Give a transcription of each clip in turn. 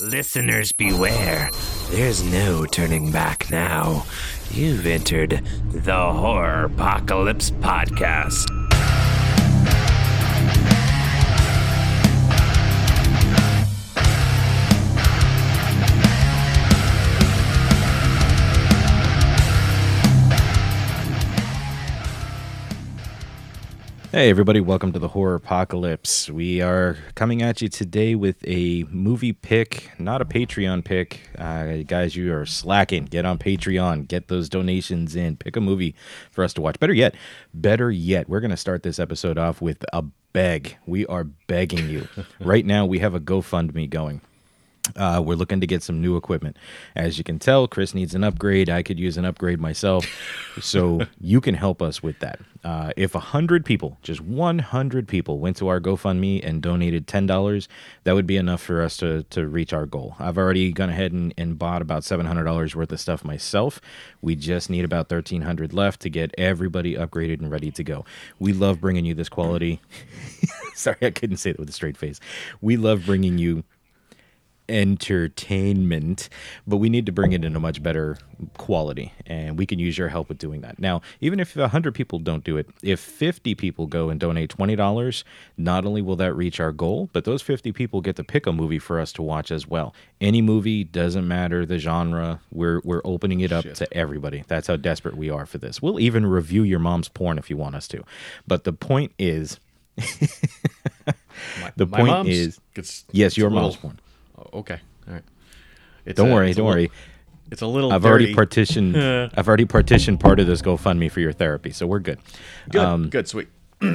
Listeners beware. There's no turning back now. You've entered the Horropocalypse Podcast. Hey, everybody, welcome to the Horropocalypse. We are coming at you today with a movie pick, not a Patreon pick. Uh, guys, you are slacking. Get on Patreon, get those donations in, pick a movie for us to watch. Better yet, better yet, we're going to start this episode off with a beg. We are begging you. right now, we have a GoFundMe going. Uh, we're looking to get some new equipment. As you can tell, Chris needs an upgrade. I could use an upgrade myself. So you can help us with that. Uh, if 100 people, just 100 people, went to our GoFundMe and donated $10, that would be enough for us to, to reach our goal. I've already gone ahead and, and bought about $700 worth of stuff myself. We just need about 1300 left to get everybody upgraded and ready to go. We love bringing you this quality. Sorry, I couldn't say it with a straight face. We love bringing you entertainment, but we need to bring it in a much better quality, and we can use your help with doing that. Now, even if 100 people don't do it, if 50 people go and donate $20, not only will that reach our goal, but those 50 people get to pick a movie for us to watch as well. Any movie doesn't matter the genre. We're we're opening it up Shit. to everybody. That's how desperate we are for this. We'll even review your mom's porn if you want us to. But the point is My, The my point is- gets, yes, your mom's porn. Oh, okay, all right. It's Don't a- worry, don't worry. It's a little. I've already partitioned. I've already partitioned part of this GoFundMe for your therapy, so we're good. Good, Um, good, sweet.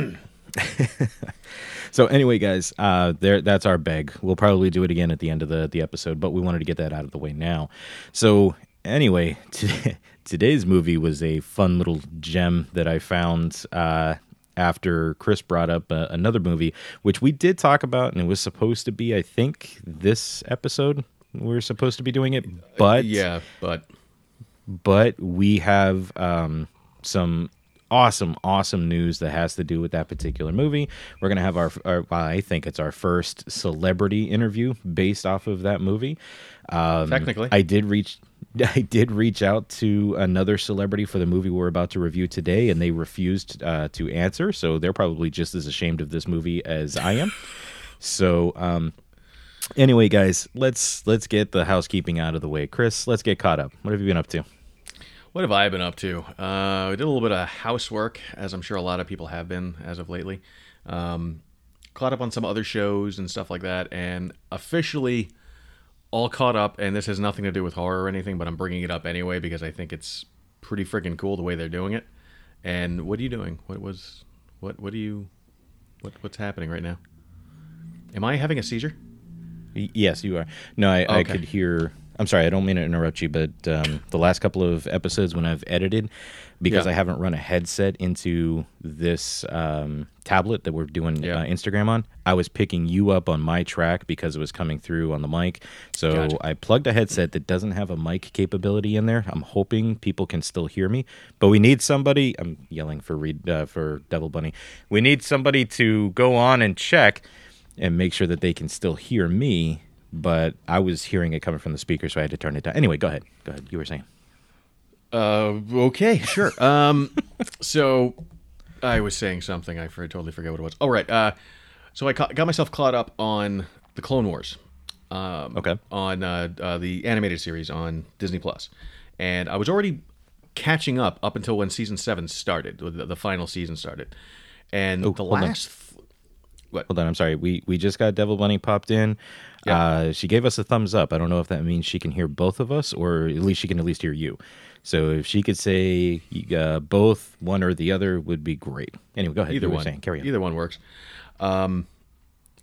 So anyway, guys, uh, there that's our beg. We'll probably do it again at the end of the the episode, but we wanted to get that out of the way now. So anyway, today, today's movie was a fun little gem that I found. Uh, after Chris brought up uh, another movie, which we did talk about, and it was supposed to be, I think, this episode we are supposed to be doing it, but yeah, but but we have um, some awesome, awesome news that has to do with that particular movie. We're gonna have our, our I think it's our first celebrity interview based off of that movie. Um, Technically. I did reach. I did reach out to another celebrity for the movie we're about to review today, and they refused uh, to answer. So they're probably just as ashamed of this movie as I am. so, um, anyway, guys, let's let's get the housekeeping out of the way. Chris, let's get caught up. What have you been up to? what have I been up to? Uh, I did a little bit of housework, as I'm sure a lot of people have been as of lately. Um, caught up on some other shows and stuff like that, and officially all caught up. And this has nothing to do with horror or anything, but I'm bringing it up anyway because I think it's pretty freaking cool the way they're doing it. And what are you doing? What was what? What are you? What what's happening right now? Am I having a seizure? Y- Yes, you are. No, I, I could hear. I'm sorry, I don't mean to interrupt you, but um, the last couple of episodes when I've edited, because Yeah. I haven't run a headset into this um, tablet that we're doing Yeah. uh, Instagram on, I was picking you up on my track because it was coming through on the mic. So Gotcha. I plugged a headset that doesn't have a mic capability in there. I'm hoping people can still hear me, but we need somebody. I'm yelling for Reed uh, for Devil Bunny. We need somebody to go on and check and make sure that they can still hear me. But I was hearing it coming from the speaker, so I had to turn it down. Anyway, go ahead. Go ahead. You were saying. Uh, okay, sure. Um, so I was saying something. I totally forget what it was. Oh, right. Uh, so I ca- got myself caught up on the Clone Wars. Um, Okay. On uh, uh, the animated series on Disney Plus, and I was already catching up up until when season seven started, the, the final season started, and the Oh, on. last. What? Hold on. I'm sorry. We we just got Devil Bunny popped in. Yeah. Uh, she gave us a thumbs up. I don't know if that means she can hear both of us, or at least she can at least hear you. So if she could say uh, both, one or the other, would be great. Anyway, go ahead. either one. Saying. Carry on. Either one works. Um,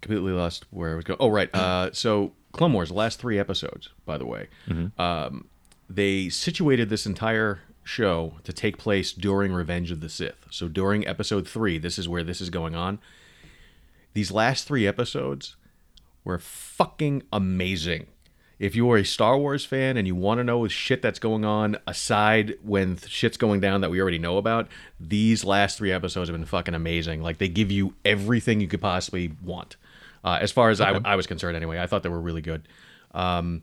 completely lost where I was going. Oh, right. Uh, so Clone Wars, last three episodes, by the way, Mm-hmm. um, they situated this entire show to take place during Revenge of the Sith. So during episode three, this is where this is going on. These last three episodes were fucking amazing. If you are a Star Wars fan and you want to know shit that's going on aside when shit's going down that we already know about, these last three episodes have been fucking amazing. Like they give you everything you could possibly want. Uh, as far as I, I was concerned, anyway, I thought they were really good. Um,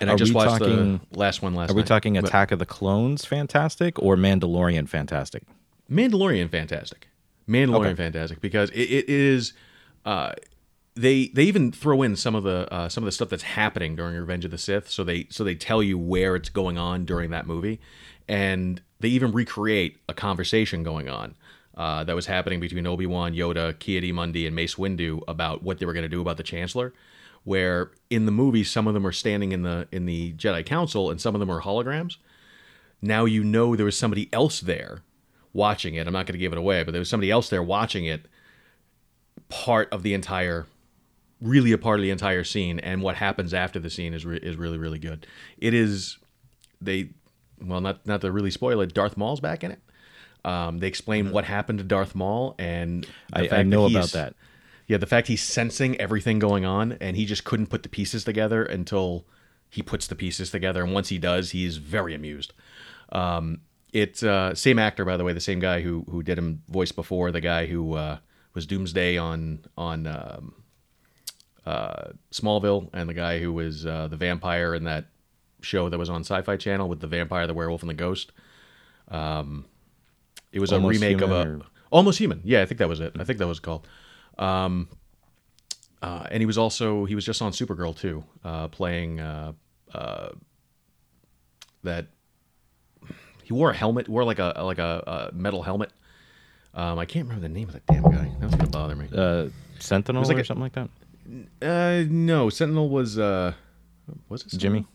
and I Are just we watched talking- the last one last Are we night. talking Attack of the Clones fantastic or Mandalorian fantastic? Mandalorian fantastic. Mandalorian Okay. fantastic because it, it is. Uh, they they even throw in some of the uh, some of the stuff that's happening during Revenge of the Sith. So they so they tell you where it's going on during that movie, and they even recreate a conversation going on. Uh, that was happening between Obi Wan, Yoda, Ki Mundi, and Mace Windu about what they were going to do about the Chancellor. Where in the movie, some of them are standing in the in the Jedi Council, and some of them are holograms. Now you know there was somebody else there watching it. I'm not going to give it away, but there was somebody else there watching it. Part of the entire, really a part of the entire scene, and what happens after the scene is re- is really really good. It is, they, well not not to really spoil it. Darth Maul's back in it. Um, they explain what happened to Darth Maul and I, I know that about that. yeah, the fact he's sensing everything going on and he just couldn't put the pieces together until he puts the pieces together. And once he does, he's very amused. Um, it's uh, same actor, by the way, the same guy who who did him voice before, the guy who uh, was Doomsday on on um, uh, Smallville, and the guy who was uh, the vampire in that show that was on Sci-Fi Channel with the vampire, the werewolf, and the ghost. Um, it was Almost a remake of a or- Almost Human. Yeah, I think that was it. I think that was called. Um, uh, and he was also he was just on Supergirl too, uh, playing uh, uh, that. He wore a helmet, wore like a like a, a metal helmet. Um, I can't remember the name of that damn guy. That's gonna bother me. Uh, Sentinel like or a- something like that. Uh, no, Sentinel was uh, was it Sentinel? Jimmy.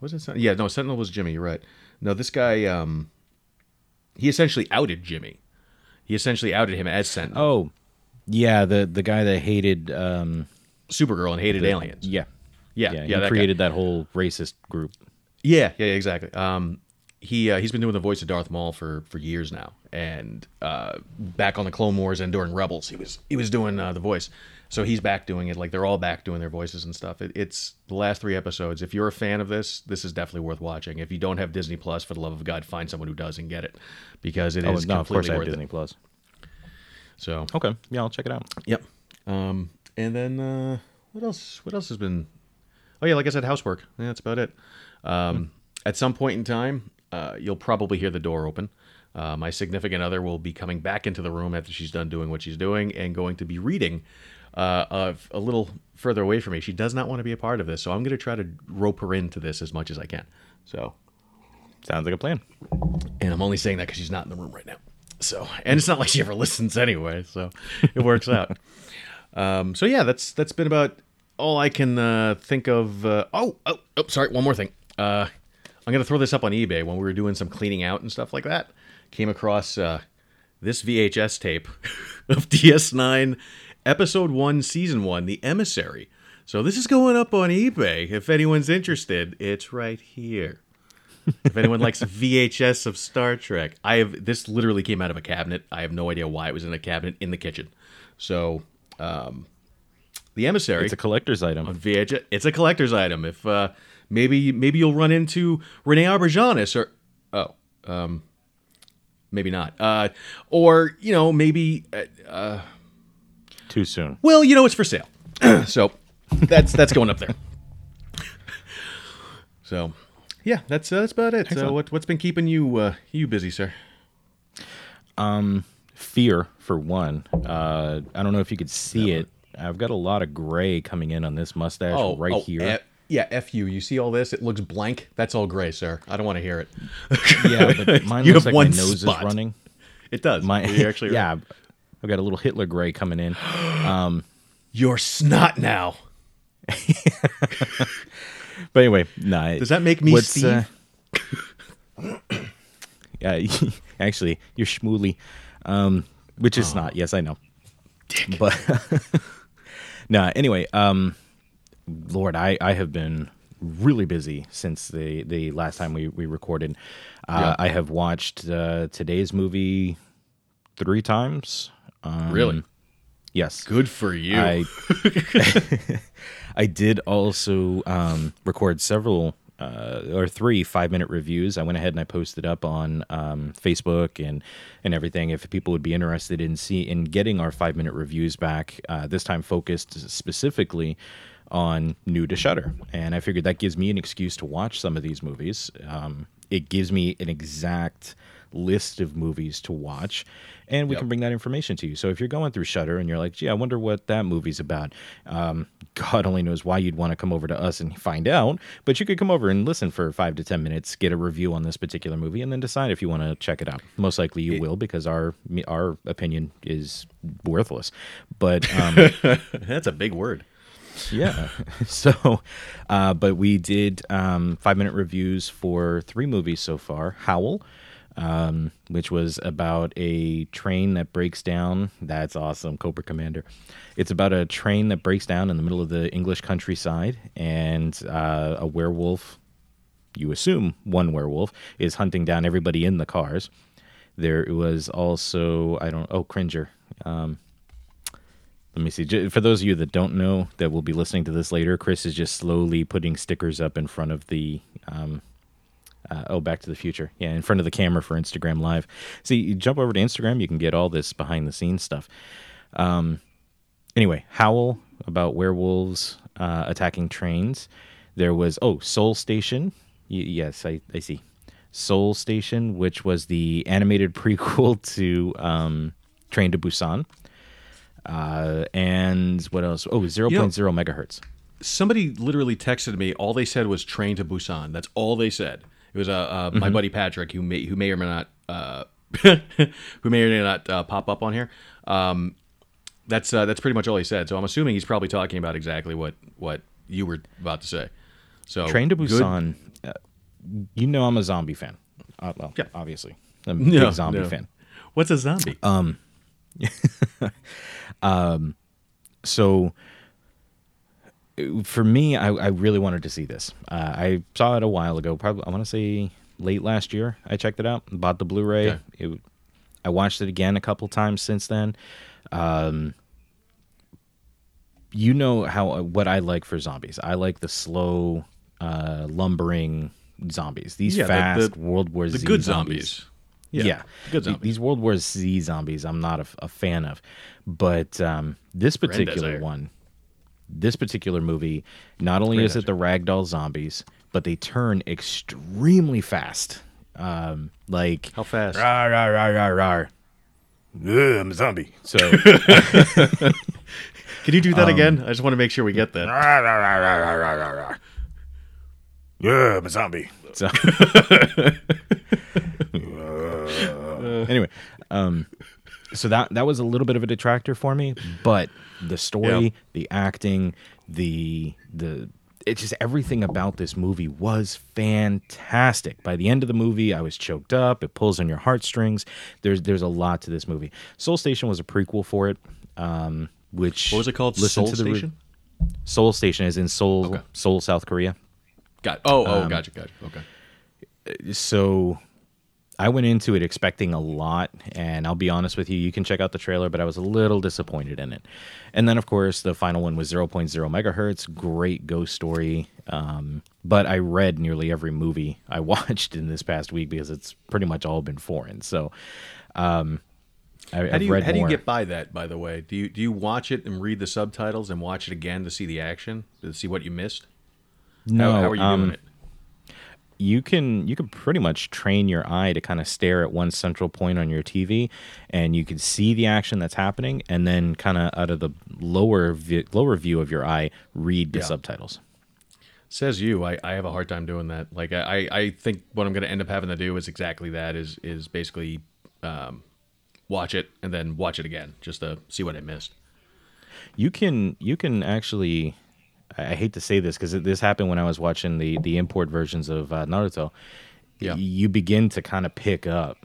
Was it? Sen- Yeah, no, Sentinel was Jimmy. You're right. No, this guy, um, he essentially outed Jimmy. He essentially outed him as Sentinel, Oh, yeah, the the guy that hated. Um, Supergirl, and hated aliens. yeah, yeah, yeah. yeah. he that guy. created that whole racist group. Yeah, yeah, yeah, exactly. Um, he uh, he's been doing the voice of Darth Maul for for years now, and uh, back on the Clone Wars and during Rebels, he was he was doing uh, the voice. So he's back doing it. Like they're all back doing their voices and stuff. It, it's the last three episodes. If you're a fan of this, this is definitely worth watching. If you don't have Disney Plus, for the love of God, find someone who does and get it because it Oh is no, of course completely I have worth Disney it. Plus. So Okay, yeah, I'll check it out. Yep. Um, and then uh, what else? What else has been? Oh yeah, like I said, housework. Yeah, that's about it. Um, At some point in time, uh, you'll probably hear the door open. Uh, my significant other will be coming back into the room after she's done doing what she's doing and going to be reading uh, of a little further away from me. She does not want to be a part of this, so I'm going to try to rope her into this as much as I can. So Sounds like a plan. and I'm only saying that because she's not in the room right now. So, and it's not like she ever listens anyway, so it works out. Um, so yeah, that's that's been about all I can uh, think of. Uh, oh, oh, oh, sorry, one more thing. I'm gonna throw this up on eBay when we were doing some cleaning out and stuff like that. Came across uh, this VHS tape of DS9, Episode One, Season One, The Emissary. So this is going up on eBay. If anyone's interested, it's right here if anyone likes VHS of Star Trek, I have this literally came out of a cabinet. I have no idea why it was in a cabinet in the kitchen. So, um, the emissary It's a collector's item. on VHS. It's a collector's item. If uh, maybe maybe you'll run into Rene Auberjonois or oh um, maybe not uh, or you know maybe uh, Too soon. well you know it's for sale. so that's that's going up there. So yeah, that's uh, that's about it. So what what's been keeping you uh, you busy, sir? Um, Fear for one. Uh, I don't know if you could see it. I've got a lot of gray coming in on this mustache right here. Yeah, F you. You see all this? It looks blank. That's all gray, sir. I don't want to hear it. yeah, but mine You looks like my nose spot. is running. It does. My You're actually yeah, I've got a little Hitler gray coming in. You're snot now. But anyway, nah. Does that make me what's, Steve? uh, yeah, actually, you're schmooly, um, which Oh. is not. Yes, I know. But nah. Anyway, um, Lord, I I have been really busy since the the last time we we recorded. Uh, I have watched uh, today's movie three times. Um, really? Yes. Good for you. I I did also um, record several uh, or three five minute reviews. I went ahead and I posted up on um, Facebook and and everything. If people would be interested in see in getting our five minute reviews back, uh, this time focused specifically on new to Shutter, and I figured that gives me an excuse to watch some of these movies. Um, it gives me an exact list of movies to watch and we Yep. can bring that information to you so if you're going through shutter and you're like gee i wonder what that movie's about um, god only knows why you'd want to come over to us and find out but you could come over and listen for five to ten minutes get a review on this particular movie and then decide if you want to check it out most likely you will because our our opinion is worthless but um, That's a big word. Yeah. So, uh, but we did um, five minute reviews for three movies so far. Howl, um, which was about a train that breaks down. That's awesome, Cobra Commander. It's about a train that breaks down in the middle of the English countryside, and uh, a werewolf. You assume one werewolf is hunting down everybody in the cars. There was also I don't oh Cringer. Um, let me see. For those of you that don't know, that will be listening to this later, Chris is just slowly putting stickers up in front of the. Um, uh, oh, Back to the Future. Yeah, in front of the camera for Instagram Live. See, you jump over to Instagram, you can get all this behind the scenes stuff. Um, anyway, Howl about werewolves uh, attacking trains. There was oh Seoul Station. Y- yes, I, I see. Seoul Station, which was the animated prequel to um, Train to Busan. Uh, and what else? Oh, 0.0 megahertz. Somebody literally texted me. All they said was "train to Busan." That's all they said. It was uh, uh, my buddy Patrick, who may who may or may not uh, who may or may not uh, pop up on here. Um, that's uh, that's pretty much all he said. So I'm assuming he's probably talking about exactly what what you were about to say. So Train to Busan. Uh, you know, I'm a zombie fan. Uh, well, Yeah. obviously, I'm a No, big zombie no. fan. What's a zombie? so uh, for me I, I really wanted to see this uh, i saw it a while ago probably i want to say late last year i checked it out bought the blu-ray Okay. it, i watched it again a couple times since then um, you know how what i like for zombies i like the slow uh, lumbering zombies these Yeah, the- fast the- world war the z good zombies. zombies. Yeah, the good The- zombies. These World War Z zombies, I'm not a, a fan of, but um, this particular Desire. one, this particular movie, not only is it the ragdoll zombies, but they turn extremely fast. Um, like How fast? Rar, rar, rar, rar, rar. Ugh, I'm a zombie. So Can you do that Um, again? I just want to make sure we get that. Rar, rar, rar, rar, rar, rar, rar, rar. Yeah, I'm a zombie. So, anyway, um, so that that was a little bit of a detractor for me, but the story, Yeah. the acting, the the it's just everything about this movie was fantastic. By the end of the movie, I was choked up. It pulls on your heartstrings. There's there's a lot to this movie. Seoul Station was a prequel for it, um, which What was it called? listen Soul to the re- Station. Seoul Station is in Seoul, Okay. Seoul, South Korea. Got. it. Oh, oh, Um, gotcha, gotcha. Okay. so I went into it expecting a lot, and I'll be honest with you, you can check out the trailer, but I was a little disappointed in it. And then, of course, the final one was 0.0 megahertz, great ghost story. Um, but I read nearly every movie I watched in this past week because it's pretty much all been foreign. So, um, I, How do you how do you get by that? By the way, do you do you watch it and read the subtitles and watch it again to see the action to see what you missed? no, how, how are you um, doing it? You can you can pretty much train your eye to kind of stare at one central point on your TV, and you can see the action that's happening, and then kind of out of the lower vi- lower view of your eye, read the Yeah. subtitles. Says you. I, I have a hard time doing that. Like I, I think what I'm going to end up having to do is exactly that. Is is basically um, watch it and then watch it again just to see what I missed. You can you can actually. I hate to say this because this happened when I was watching the the import versions of uh, Naruto. Yeah. you begin to kind of pick up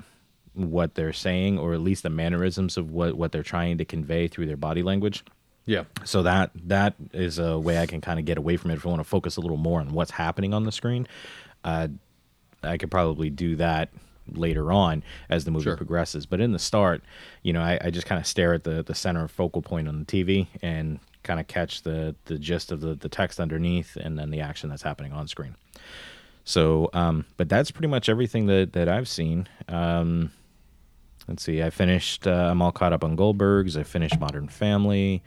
what they're saying, or at least the mannerisms of what what they're trying to convey through their body language. Yeah. so that that is a way I can kind of get away from it if I want to focus a little more on what's happening on the screen. Uh, I could probably do that later on as the movie Sure. progresses. But in the start, you know, I, I just kind of stare at the the center focal point on the TV and kind of catch the the gist of the the text underneath and then the action that's happening on screen. So, um, but that's pretty much everything that that I've seen. Um, let's see, I finished. Uh, I'm all caught up on Goldbergs. I finished Modern Family.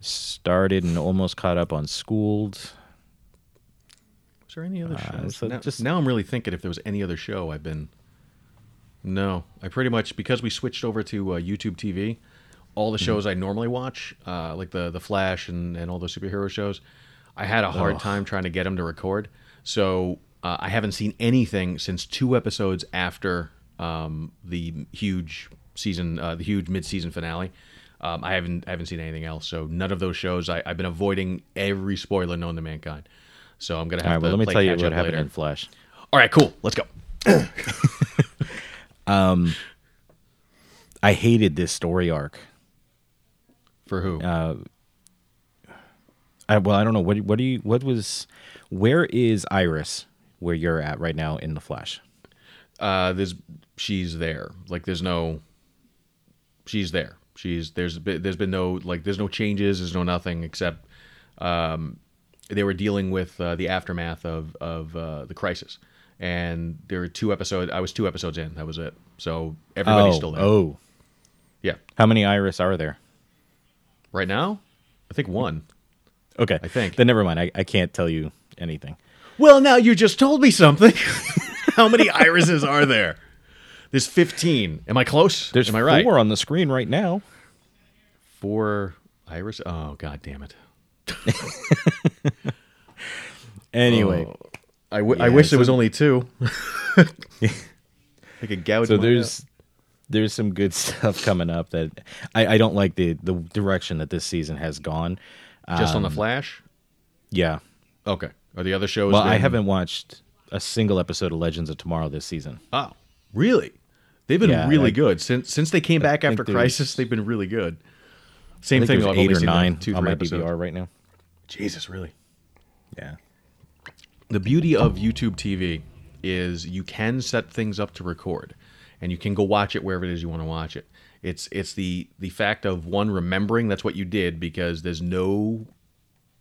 started and almost caught up on Schooled. Was there any other Uh, shows? so now, just- now I'm really thinking if there was any other show I've been. No, I pretty much because we switched over to uh, YouTube TV. All Mm-hmm. the shows I normally watch, uh, like the the Flash and, and all those superhero shows, I had a hard Ugh. time trying to get them to record. So uh, I haven't seen anything since two episodes after um, the huge season, uh, the huge mid season finale. Um, I haven't I haven't seen anything else. So none of those shows. I, I've been avoiding every spoiler known to mankind. So I'm gonna have right, to well, let me play tell you catch what up happened later. in Flash. All right, cool. Let's go. um, I hated this story arc. For who? Uh, I, well, I don't know. What what do you what was where is Iris where you're at right now in the Flash? uh there's she's there. Like there's no she's there. She's there's been, there's been no like there's no changes there's no nothing except um they were dealing with uh, the aftermath of of uh, the crisis. And there were two episodes i was two episodes in. That was it. So everybody's oh, still there. oh, yeah. How many Iris are there? Right now i think one Okay, I think. Then never mind. I, I can't tell you anything. well now you just told me something how many irises are there there's 15 am i close There's am i right four on the screen right now. four iris oh god damn it Anyway, Oh, I, w- I Yeah, wish there was only two. I could gouge. so there's there's some good stuff coming up that I, I don't like the the direction that this season has gone. just on the Um, Flash. Yeah. Okay. Are the other shows? Well, I haven't watched a single episode of Legends of Tomorrow this season. Oh, really? They've been Yeah, really I- good since since they came back after Crisis. They've been really good. I Same thing. though, I've eight or nine two, on my episodes. DVR right now. Jesus, really? Yeah. the beauty of YouTube TV is you can set things up to record, and you can go watch it wherever it is you want to watch it. It's it's the the fact of one remembering that's what you did because there's no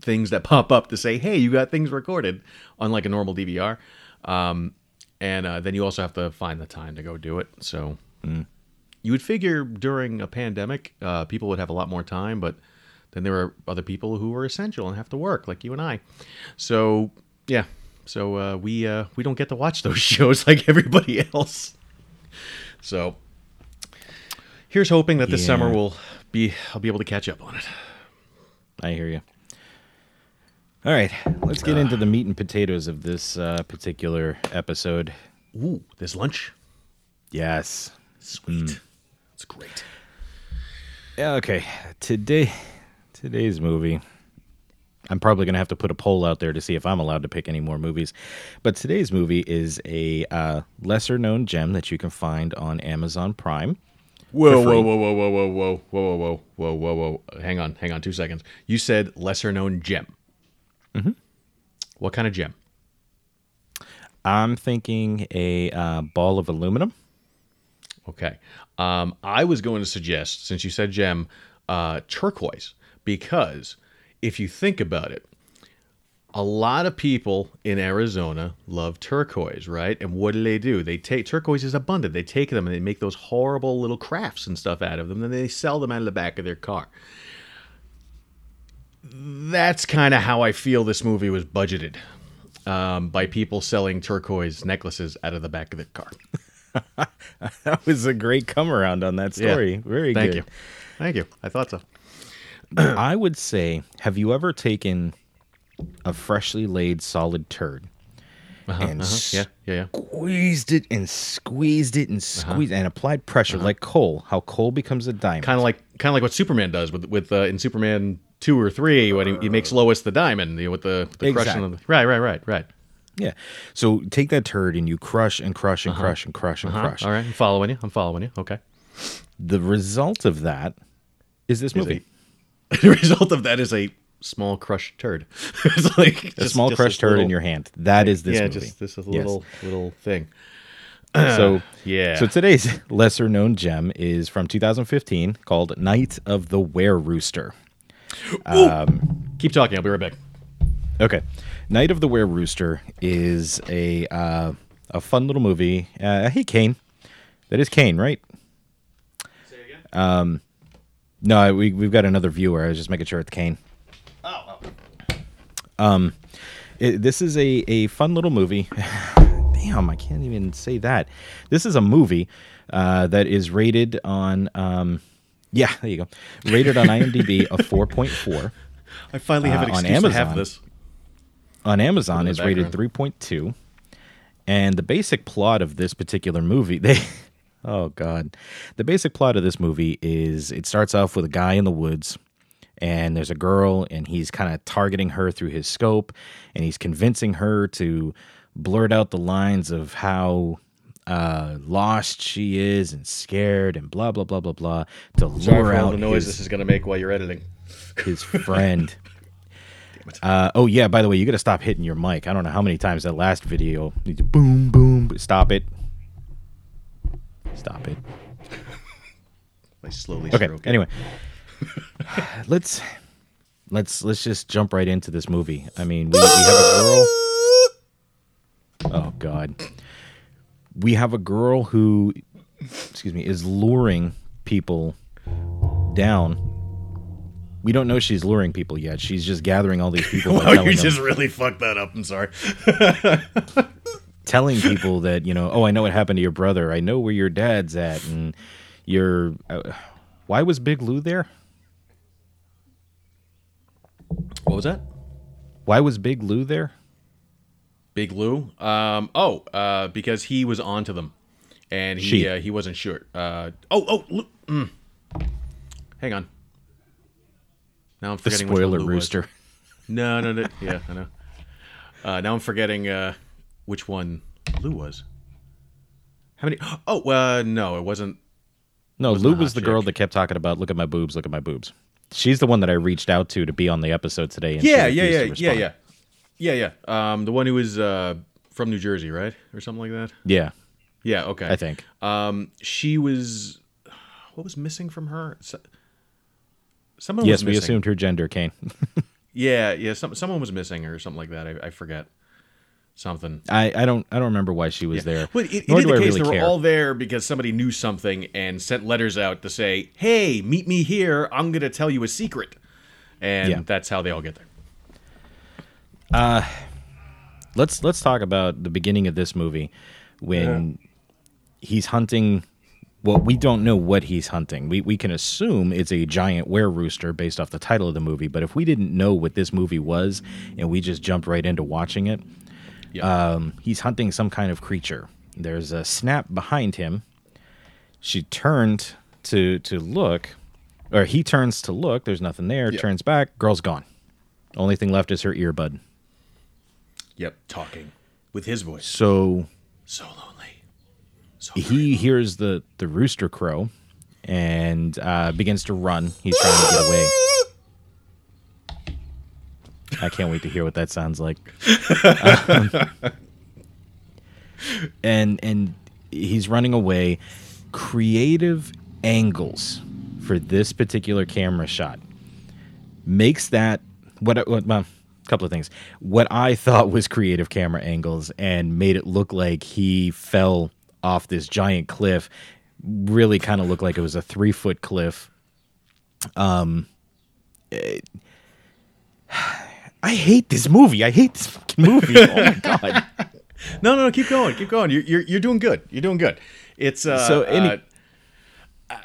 things that pop up to say, hey, you got things recorded, unlike a normal DVR. Um, and uh, then you also have to find the time to go do it. So you would figure during a pandemic, uh, people would have a lot more time, but then there are other people who are essential and have to work, like you and I. So yeah, so uh, we uh, we don't get to watch those shows like everybody else. So here's hoping that this Yeah. summer will be I'll be able to catch up on it. I hear you. All right, let's get into the meat and potatoes of this uh, particular episode. Ooh, there's lunch. Yes. Sweet. It's great. Yeah, okay. Today, today's movie. I'm probably gonna have to put a poll out there to see if I'm allowed to pick any more movies. But today's movie is a uh, lesser-known gem that you can find on Amazon Prime. Whoa, whoa, whoa, whoa, whoa, whoa, whoa, whoa, whoa, whoa, whoa, whoa. Hang on, hang on, two seconds. You said lesser known gem. Mm-hmm. What kind of gem? I'm thinking a uh, ball of aluminum. Okay. Um, I was going to suggest, since you said gem, uh, turquoise, because if you think about it, a lot of people in Arizona love turquoise, right? And what do they do? They take turquoise is abundant. They take them and they make those horrible little crafts and stuff out of them. Then they sell them out of the back of their car. That's kind of how I feel this movie was budgeted um, by people selling turquoise necklaces out of the back of their car. That was a great come around on that story. Very Thank good. Thank you. Thank you. I thought so. I would say, have you ever taken a freshly laid solid turd and Uh-huh. Yeah, yeah, yeah. squeezed it and squeezed it and Uh-huh. squeezed and applied pressure like coal? How coal becomes a diamond? Kind of like kind of like what Superman does with with uh, in Superman two or three when he, he makes Lois the diamond you know, with the, the crushing of the, right, right, right, right. yeah. So take that turd and you crush and crush and crush and crush and Uh-huh. crush. All right, I'm following you. I'm following you. Okay. The result of that is this movie. the result of that is a small crushed turd. it's like a just- small just crushed turd little- in your hand. That is this yeah, movie. just this Yes. little little thing. so Yeah. So today's lesser known gem is from 2015 called Night of the Wererooster. Um, Keep talking. I'll be right back. Okay. Night of the Wererooster is a uh, a fun little movie. Uh, hey Kane. That is Kane, right? Say again. No, we we've got another viewer. I was just making sure it's Kane. Oh, It, this is a, a fun little movie. Damn, I can't even say that. This is a movie uh, that is rated on. Um, yeah, there you go. Rated on IMDb a 4.4. I finally have Uh, an on excuse to have Amazon. this. On Amazon is rated 3.2. And the basic plot of this particular movie, they. Oh, God. The basic plot of this movie is it starts off with a guy in the woods and there's a girl and he's kind of targeting her through his scope and he's convincing her to blurt out the lines of how uh, lost she is and scared and blah blah blah blah blah to Sorry lure for all out the noise his, this is going to make while you're editing. his friend. Uh, oh yeah, by the way, you got to stop hitting your mic. I don't know how many times that last video, boom boom. Stop it. Stop it. I slowly Okay. stroke. Anyway, let's let's let's just jump right into this movie. I mean, we, we have a girl. Oh God, we have a girl who, excuse me, is luring people down. We don't know she's luring people yet. She's just gathering all these people, by Wow, telling, you them- just really fucked that up. I'm sorry. telling people that you know. Oh, I know what happened to your brother. I know where your dad's at, and you're. Uh, why was Big Lou there? What was that? Why was Big Lou there? Big Lou. Um. Oh, uh, because he was onto them, and he uh, he wasn't sure. Uh. Oh. Oh. Lou, mm. Hang on. Now I'm The forgetting one spoiler Lou was. rooster. No, no, no. Yeah, I know. Uh, now I'm forgetting uh, which one Lou was. How many? Oh, uh, no, it wasn't. No, was Lou was the girl that kept talking about, "Look at my boobs, look at my boobs." She's the one that I reached out to to be on the episode today. And Yeah, yeah, yeah, yeah, yeah, yeah, yeah. Um, the one who was uh from New Jersey, right, or something like that. Yeah, Yeah. Okay. I think. Um, she was. What was missing from her? Someone yes, was we assumed her gender, Kane. Yeah, yeah. Some, someone was missing or something like that. I, I forget. Something. I, I don't I don't remember why she was there. Well, in, Nor in do the I case, really they were care. all there because somebody knew something and sent letters out to say, "Hey, meet me here. I'm going to tell you a secret," and Yeah. that's how they all get there. Uh, let's let's talk about the beginning of this movie when he's hunting well we don't know what he's hunting we, we can assume it's a giant were rooster based off the title of the movie but if we didn't know what this movie was and we just jumped right into watching it Yeah. um, he's hunting some kind of creature there's a snap behind him she turned to to look or he turns to look there's nothing there Yeah. turns back girl's gone only thing left is her earbud yep. Talking with his voice. so So lonely. So he hears the the rooster crow and uh, begins to run. He's trying to get away. I can't wait to hear what that sounds like. Um, and and he's running away. Creative angles for this particular camera shot makes that what what well, a couple of things. What I thought was creative camera angles and made it look like he fell off this giant cliff really kind of looked like it was a three foot cliff. Um, it- I hate this movie. I hate this fucking movie. Oh my god. No, no, no. Keep going. Keep going. You're you're, you're doing good. You're doing good. It's uh, So any- uh, uh,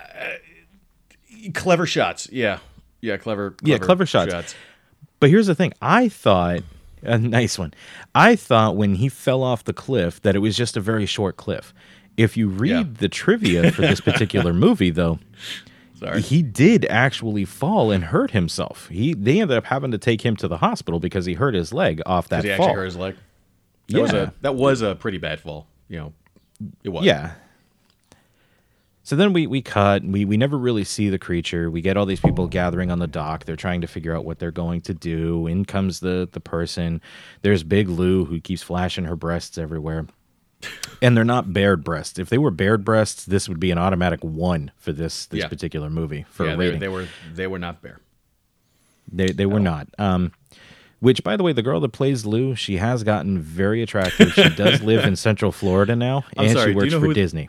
clever shots. Yeah. Yeah. Clever. Yeah, clever shots. shots. But here's the thing. I thought a nice one. I thought when he fell off the cliff that it was just a very short cliff. If you read Yeah. the trivia for this particular movie, though, Sorry. he did actually fall and hurt himself. He they ended up having to take him to the hospital because he hurt his leg off that he fall. actually hurt his leg? That was Yeah. a that was a pretty bad fall. You know, it was. Yeah. So then we we cut. We we never really see the creature. We get all these people gathering on the dock. They're trying to figure out what they're going to do. In comes the the person. There's Big Lou who keeps flashing her breasts everywhere. And they're not bared breasts. If they were bared breasts, this would be an automatic one for this this Yeah. particular movie for Yeah, a they, rating. they were they were not bare. They they were not. Um, which, by the way, the girl that plays Lou, she has gotten very attractive. She does live in Central Florida now, I'm and sorry, she do you works know for Disney.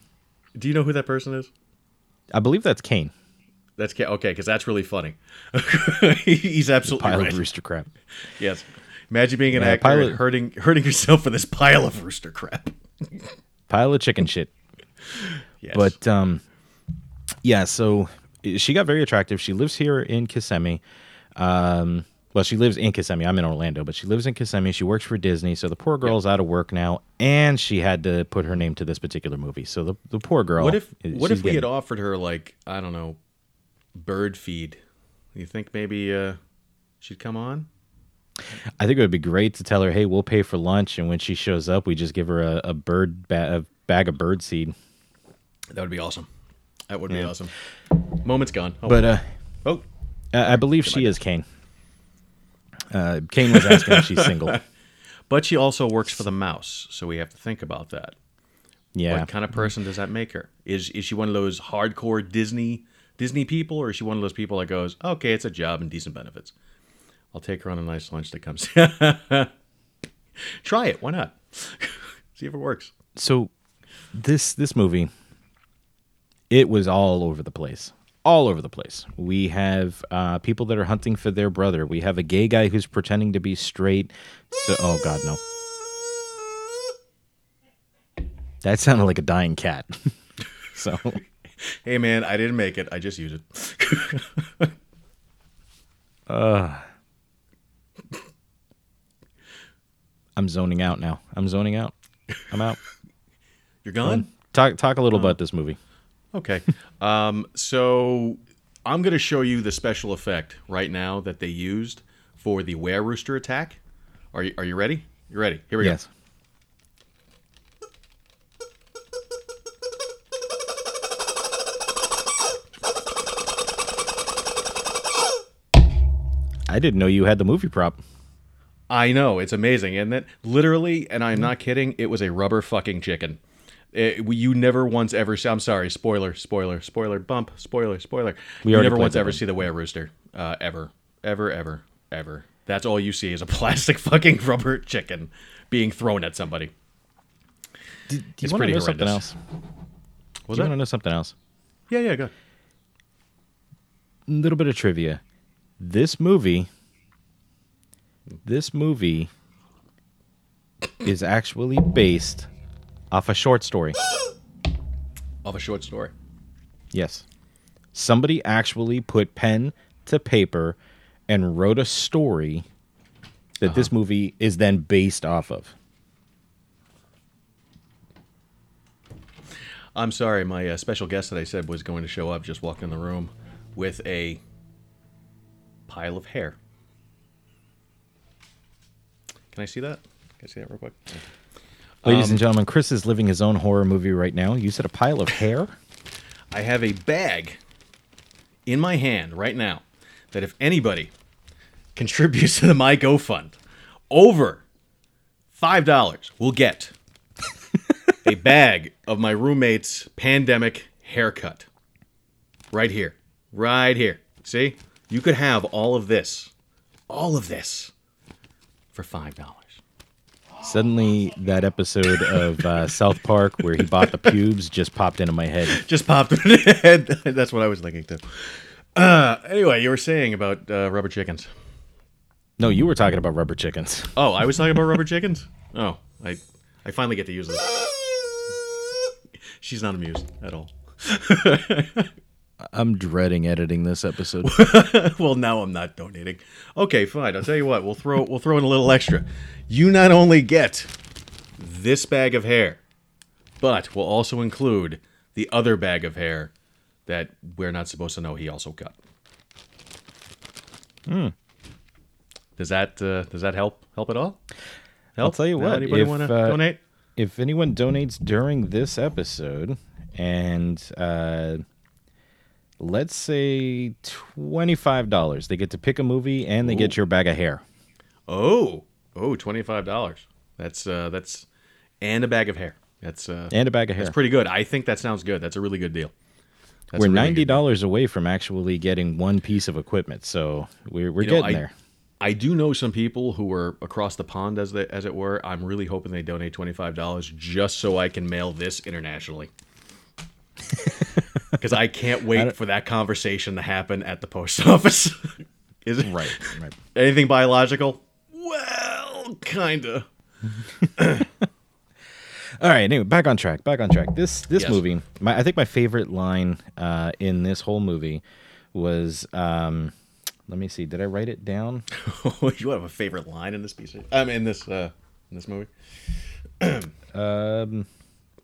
Do you know who that person is? I believe that's Kane. That's ca- okay because that's really funny. He's absolutely Pile right. of rooster crap. Yes. Imagine being an Yeah, actor pilot- hurting hurting yourself for this pile of rooster crap. Pile of chicken shit. Yes. But um, yeah, so she got very attractive. She lives here in Kissimmee. Um, well, she lives in Kissimmee. I'm in Orlando, but she lives in Kissimmee. She works for Disney. So the poor girl's out of work now, and she had to put her name to this particular movie. So the, the poor girl. what if what if we getting- had offered her like I don't know, bird feed? You think maybe uh, she'd come on? I think it would be great to tell her, "Hey, we'll pay for lunch," and when she shows up, we just give her a, a bird ba- a bag of bird seed. That would be awesome. That would be awesome. Moment's gone. Oh, But uh, oh, I I believe she is Kane. Uh, Kane was asking if she's single. but she also works for the mouse, so we have to think about that. Yeah, What kind of person does that make her? Is is she one of those hardcore Disney Disney people, or is she one of those people that goes, okay, it's a job and decent benefits? I'll take her on a nice lunch that comes. Try it. Why not? See if it works. so this this movie it was all over the place all over the place we have uh, people that are hunting for their brother we have a gay guy who's pretending to be straight so oh god no that sounded like a dying cat so Hey man, I didn't make it. I just used it. I'm zoning out now i'm zoning out i'm out You're gone. talk talk a little about this movie Okay. Um, so I'm going to show you the special effect right now that they used for the were rooster attack. Are you Are you ready? You ready? Here we go. yes I didn't know you had the movie prop. I know it's amazing, and that literally, and I'm not kidding, it was a rubber fucking chicken. It, you never once ever. See, I'm sorry, spoiler, spoiler, spoiler, bump, spoiler, spoiler. We you never once ever see the were rooster, uh, ever, ever, ever, ever. That's all you see is a plastic fucking rubber chicken being thrown at somebody. Do you It's want to pretty know something else? Was Do you want to know something else? Yeah, yeah, go. A little bit of trivia. This movie, this movie is actually based off a short story. Off a short story. Yes. Somebody actually put pen to paper and wrote a story that this movie is then based off of. I'm sorry, my uh, special guest that I said was going to show up just walked in the room with a pile of hair. Can I see that? Can I see that real quick? Ladies Um, and gentlemen, Chris is living his own horror movie right now. You said a pile of hair? I have a bag in my hand right now that if anybody contributes to the My Go Fund over five dollars, will get a bag of my roommate's pandemic haircut. Right here. Right here. See? You could have all of this. All of this for five dollars. Suddenly, that episode of uh, South Park where he bought the pubes just popped into my head. Just popped in the head. That's what I was thinking too. Uh, anyway, you were saying about uh, rubber chickens. No, you were talking about rubber chickens. Oh, I was talking about rubber chickens. Oh, I, I finally get to use this. She's not amused at all. I'm dreading editing this episode. well, now I'm not donating. Okay, fine. I'll tell you what. We'll throw we'll throw in a little extra. You not only get this bag of hair, but we'll also include the other bag of hair that we're not supposed to know he also cut. Hmm. Does that uh, does that help help at all? Help? I'll tell you what, Anybody want to uh, donate? if anyone donates during this episode and uh, let's say $25 they get to pick a movie and they get your bag of hair oh Oh, oh, twenty five dollars. That's uh, that's and a bag of hair. That's uh, and a bag of hair that's pretty good. I think that sounds good. That's a really good deal. That's we're really $90 away from actually getting one piece of equipment so we're, we're You know, getting I- there I do know some people who are across the pond, as they, as it were. I'm really hoping they donate twenty five dollars just so I can mail this internationally. because I can't wait for that conversation to happen at the post office. Is it Right, right. anything biological? Well, kinda. All right. Anyway, back on track. Back on track. This this Yes. movie, my, I think my favorite line uh, in this whole movie was. Um, let me see. Did I write it down? you have a favorite line in this piece? Of, um, in this uh, in this movie? Um,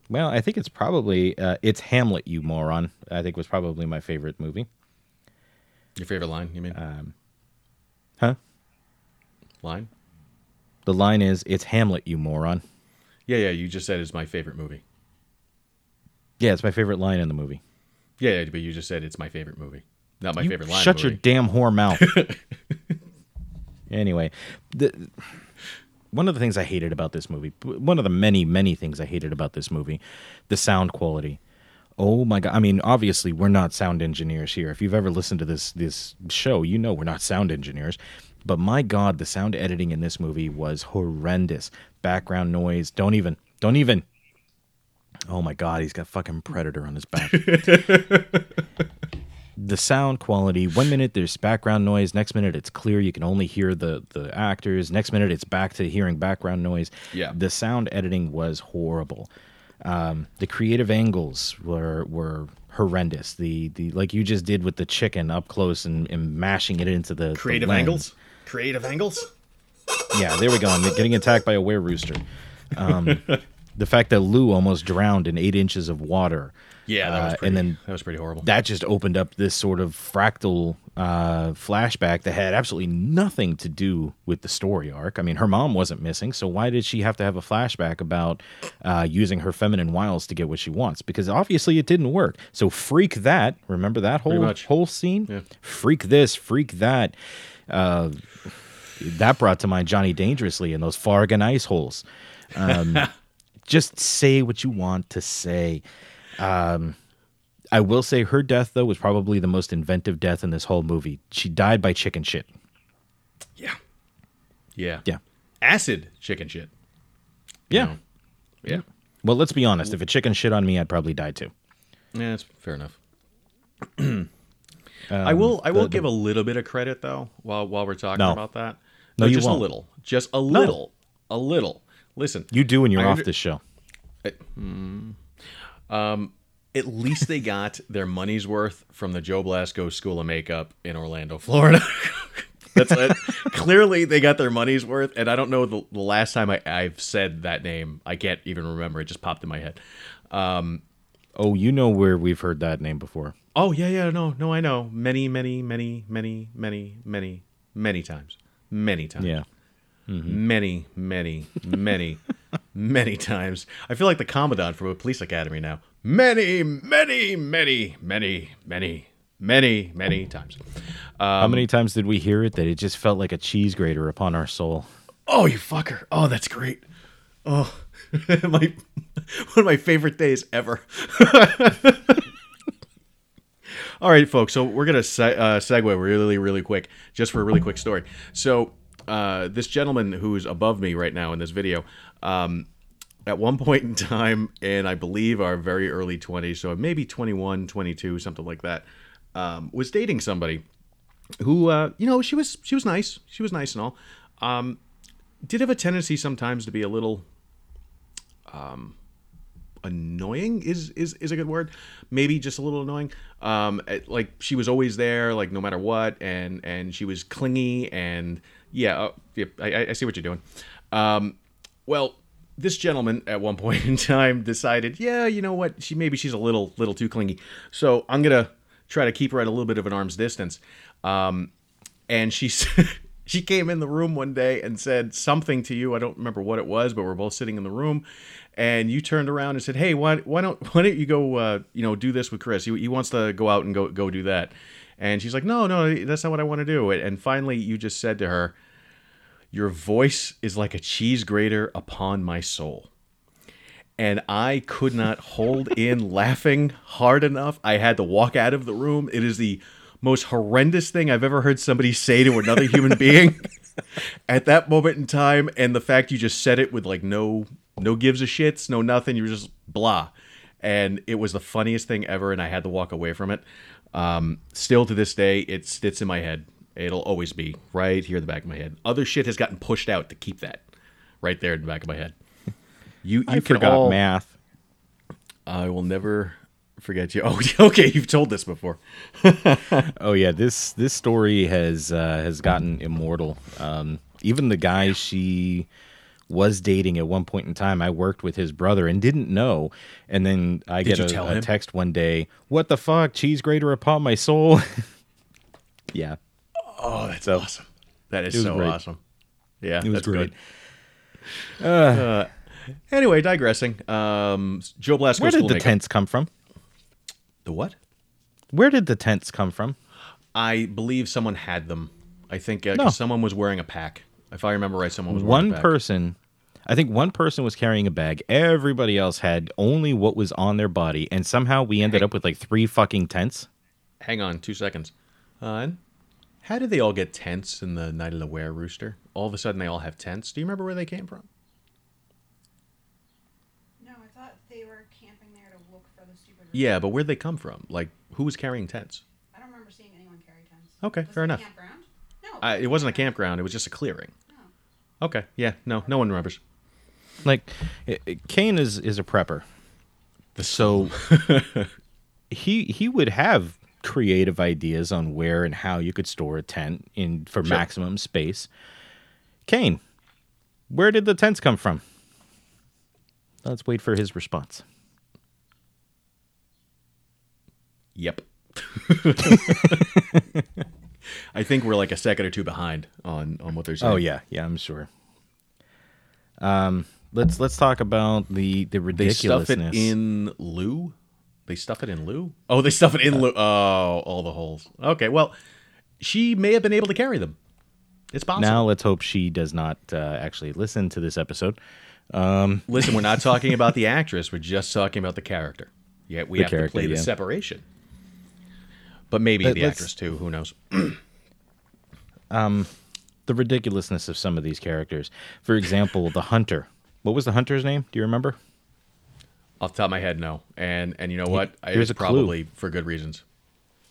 well, I think it's probably uh, it's Hamlet, you moron. I think was probably my favorite movie. Your favorite line? You mean Huh? line? The line is it's Hamlet, you moron. Yeah, yeah. You just said it's my favorite movie. Yeah, it's my favorite line in the movie. Yeah, yeah, but you just said it's my favorite movie, not my You favorite line. Shut your damn whore mouth. anyway, the, one of the things I hated about this movie, one of the many, many things I hated about this movie, the sound quality. Oh my god! I mean, obviously, we're not sound engineers here. If you've ever listened to this this show, you know we're not sound engineers. But my god, the sound editing in this movie was horrendous. Background noise. Don't even. Don't even. Oh my god, he's got fucking predator on his back the sound quality one minute there's background noise next minute it's clear you can only hear the the actors next minute it's back to hearing background noise Yeah. the sound editing was horrible um, the creative angles were were horrendous the the like you just did with the chicken up close and, and mashing it into the the creative lens. angles. Creative angles. yeah there we go i'm getting attacked by a were rooster um, the fact that lou almost drowned in eight inches of water Yeah, that was Uh, and then that was pretty horrible. that just opened up this sort of fractal uh, flashback that had absolutely nothing to do with the story arc. I mean, her mom wasn't missing, so why did she have to have a flashback about uh, using her feminine wiles to get what she wants? Because obviously it didn't work. So freak that. Remember that whole whole scene? Yeah. Freak this, freak that. Uh, that brought to mind Johnny Dangerously and those Fargan ice holes. Um, just say what you want to say. Um, I will say her death though was probably the most inventive death in this whole movie. She died by chicken shit. yeah, yeah, Yeah. Acid chicken shit. Yeah. know. Yeah, Well, let's be honest. If a chicken shit on me, I'd probably die too. yeah, that's fair enough. I will. I Um, the- will the- give a little bit of credit though while while we're talking No. about that. No, you just won't. a little. Just a little. A little. Listen, You do when you're I off this show. At least they got their money's worth from the Joe Blasco School of Makeup in Orlando, Florida. That's it. Clearly, they got their money's worth, and I don't know the, the last time I, I've said that name. I can't even remember. It just popped in my head. Um, oh, you know where we've heard that name before. Oh yeah, yeah, no, no, I know. Many, many, many, many, many, many, many times, many times. Yeah. many, many, many, many times. I feel like the commandant from a police academy now. Many, many, many, many, many, many, many times. How many times did we hear it that it just felt like a cheese grater upon our soul? Oh, you fucker! Oh, that's great. Oh, my one of my favorite days ever. All right, folks. So we're gonna se- uh, segue really, really quick, just for a really quick story. So uh, this gentleman who's above me right now in this video, um, at one point in time, in I believe our very early twenties, so maybe 21, 22, something like that, um, was dating somebody who, uh, you know, she was she was nice, she was nice and all. Um, did have a tendency sometimes to be a little um, annoying is is is a good word. Maybe just a little annoying. Um like she was always there like no matter what and and she was clingy and yeah yep, I, I see what you're doing. Um well this gentleman at one point in time decided yeah you know what she maybe she's a little little too clingy so i'm gonna try to keep her at a little bit of an arm's distance um and she she came in the room one day and said something to you. I don't remember what it was, but we're both sitting in the room, and you turned around and said, "Hey, why why don't why don't you go uh, you know do this with Chris? He, he wants to go out and go go do that." And she's like, "No, no, that's not what I want to do." And finally, you just said to her, "Your voice is like a cheese grater upon my soul." and I could not hold in laughing hard enough. I had to walk out of the room. It is the most horrendous thing I've ever heard somebody say to another human being at that moment in time. And the fact you just said it with like no no gives a shits, no nothing. You were just blah. and it was the funniest thing ever, and I had to walk away from it. Um, still to this day, it sits in my head. It'll always be right here in the back of my head. Other shit has gotten pushed out to keep that right there in the back of my head. You, you I can forgot all, math. I will never forget you. Oh, okay, you've told this before. Oh yeah, this this story has uh, has gotten immortal. Um, even the guy she was dating at one point in time, I worked with his brother and didn't know. And then I Did get a, tell a text one day, "What the fuck? Cheese grater upon my soul." yeah, Oh, that's So, awesome. That is so great. awesome. Yeah, it was that's great. good. Uh, anyway, digressing. Um, Joe Blasco. Where did the tents come from? The what? Where did the tents come from? I believe someone had them. I think uh, No. someone was wearing a pack. If I remember right, someone was wearing One a pack. person, I think one person was carrying a bag. Everybody else had only what was on their body, and somehow we ended up with like three fucking tents. Hang on, two seconds. Uh, how did they all get tents in the Night of the Wererooster? All of a sudden, they all have tents. Do you remember where they came from? No, I thought they were camping there to look for the stupid. Yeah, but where'd they come from? Like, who was carrying tents? I don't remember seeing anyone carry tents. Okay, Was fair it a enough. Campground? No. Uh, it wasn't a campground. It was just a clearing. Okay, yeah, no, no one remembers. Like, i- i- Kane is is a prepper, so he he would have creative ideas on where and how you could store a tent in for Sure. maximum space. Kane, where did the tents come from? Let's wait for his response. Yep. I think we're like a second or two behind on on what they're saying. Oh yeah, yeah, I'm sure. Um, let's let's talk about the the ridiculousness. They stuff it in loo. They stuff it in loo. Oh, they stuff it in loo. Oh, all the holes. Okay, well, she may have been able to carry them. It's possible. now let's hope she does not uh, actually listen to this episode. Listen, we're not talking about the actress. We're just talking about the character. Yeah, we The have to character, play the yeah. separation. But maybe Let- the let's- actress too. Who knows? The ridiculousness of some of these characters. For example, the hunter. What was the hunter's name? Do you remember? Off the top of my head, no. And and you know what? I- here's a clue. probably for good reasons.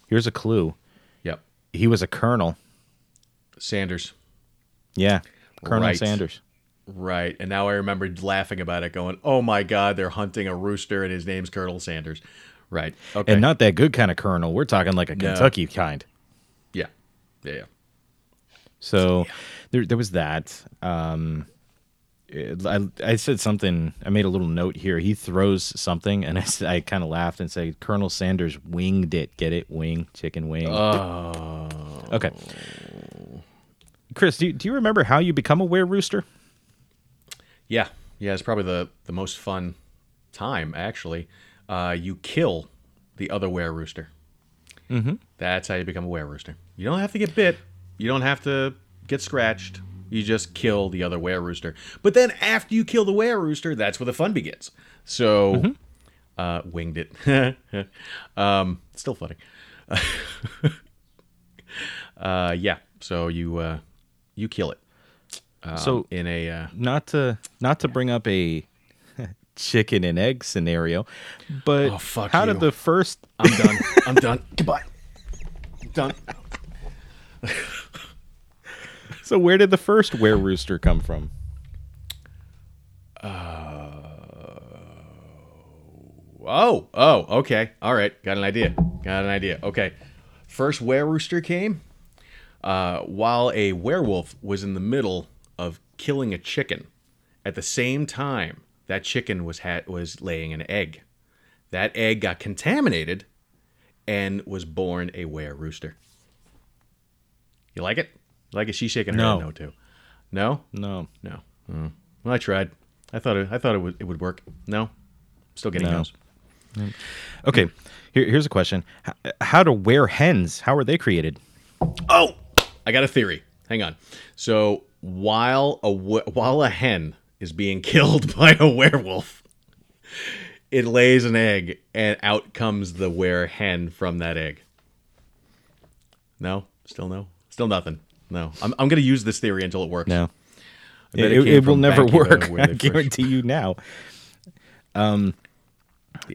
Here's a clue. Yep. He was a colonel. Sanders. Yeah, Colonel Right. Sanders. Right. And now I remember laughing about it, going, "Oh my God, they're hunting a rooster, and his name's Colonel Sanders." Right. Okay. And not that good kind of colonel. We're talking like a No. Kentucky kind. yeah. Yeah. Yeah. So there, there was that. Um, I, I said something. I made a little note here. He throws something, and I, I kind of laughed and said, "Colonel Sanders winged it. Get it? Wing, chicken wing." Oh. okay. Chris, do you, do you remember how you become a were rooster? Yeah. Yeah. It's probably the the most fun time actually. Uh, you kill the other were rooster. Mm-hmm. That's how you become a were rooster. You don't have to get bit. You don't have to get scratched. You just kill the other were rooster. But then after you kill the were rooster, that's where the fun begins. So, uh, winged it. um, still funny. uh, yeah. So you uh, you kill it. Um, So- in a uh, Not to not to bring up a chicken and egg scenario, but Oh, how you. did the first I'm done. I'm done. Goodbye. I'm Done. so where did the first were rooster come from? Oh, oh, okay. All right. Got an idea. Got an idea. Okay. First were rooster came uh, while a werewolf was in the middle of killing a chicken. At the same time, that chicken was ha- was laying an egg. That egg got contaminated and was born a were rooster. You like it? Like it? She's shaking her No. head no too. No? No. No. Mm. Well, I tried. I thought it, I thought it would it would work. No. Still getting No. no's. Okay, here, here's a question: how, how to wear hens? How are they created? Oh, I got a theory. Hang on. So while a while a hen is being killed by a werewolf, it lays an egg, and out comes the were hen from that egg. No, still no, still nothing. No, I'm I'm gonna use this theory until it works. No, I bet it, it will never back, you know, work. I guarantee you now. Um,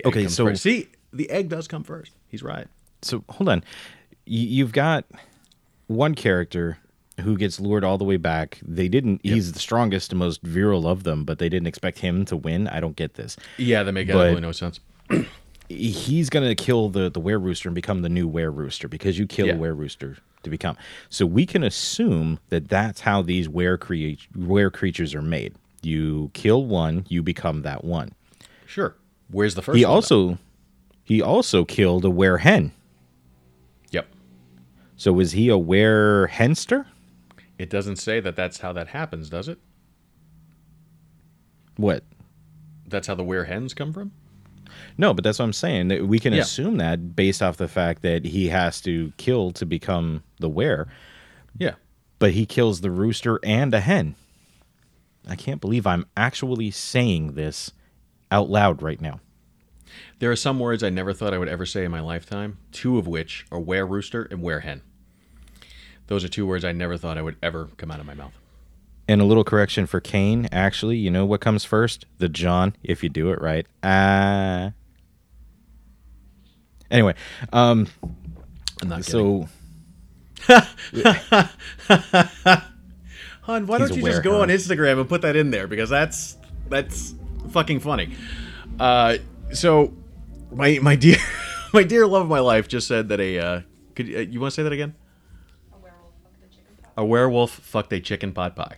Okay, so- first. see, the egg does come first. He's right. So hold on, you've got one character who gets lured all the way back. They didn't. He's the strongest and most virile of them, but they didn't expect him to win. I don't get this. Yeah, that makes absolutely no sense. He's gonna kill the the were rooster and become the new were rooster because you kill Yeah. a were rooster to become. So we can assume that that's how these were create were creatures are made. You kill one, you become that one. Sure. Where's the first? he also he also killed a were hen. Yep. So was he a were henster? It doesn't say that that's how that happens, does it? What? That's how the were hens come from. No, but that's what I'm saying. that We can Yeah. assume that based off the fact that he has to kill to become the were, Yeah. but he kills the rooster and a hen. I can't believe I'm actually saying this out loud right now. There are some words I never thought I would ever say in my lifetime, two of which are were rooster and were hen. Those are two words I never thought I would ever come out of my mouth. And a little correction for Kane, actually, you know what comes first? The John, if you do it right. Ah. Anyway, um, I'm not so Hon, why He's don't you aware, just go huh? on Instagram and put that in there because that's that's fucking funny. Uh, so my my dear my dear love of my life just said that a uh, could uh, you want to say that again? A werewolf fucked the chicken pot. A werewolf fucked a chicken pot pie.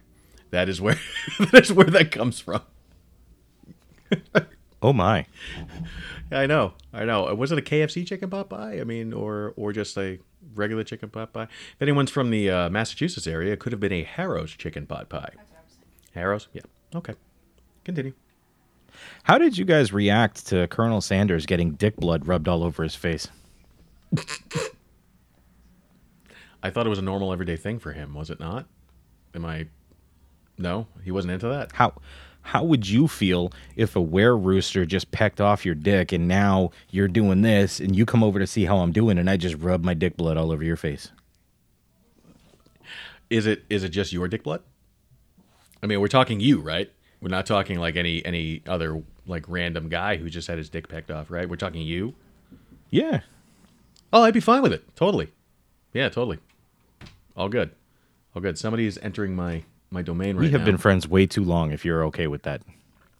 That is where that is where that comes from. oh my. I know, I know. Was it a KFC chicken pot pie? I mean, or or just a regular chicken pot pie? If anyone's from the uh, Massachusetts area, it could have been a Harrow's chicken pot pie. That's what I was saying. Harrow's, yeah. Okay, continue. How did you guys react to Colonel Sanders getting dick blood rubbed all over his face? I thought it was a normal everyday thing for him, was it not? Am I? No, he wasn't into that. How how would you feel if a were rooster just pecked off your dick and now you're doing this and you come over to see how I'm doing and I just rub my dick blood all over your face? Is it is it just your dick blood? I mean, we're talking you, right? We're not talking like any any other like random guy who just had his dick pecked off, right? We're talking you. Yeah. Oh, I'd be fine with it. Totally. Yeah, totally. All good. All good. Somebody is entering my my domain right we have now. been friends way too long if you're okay with that.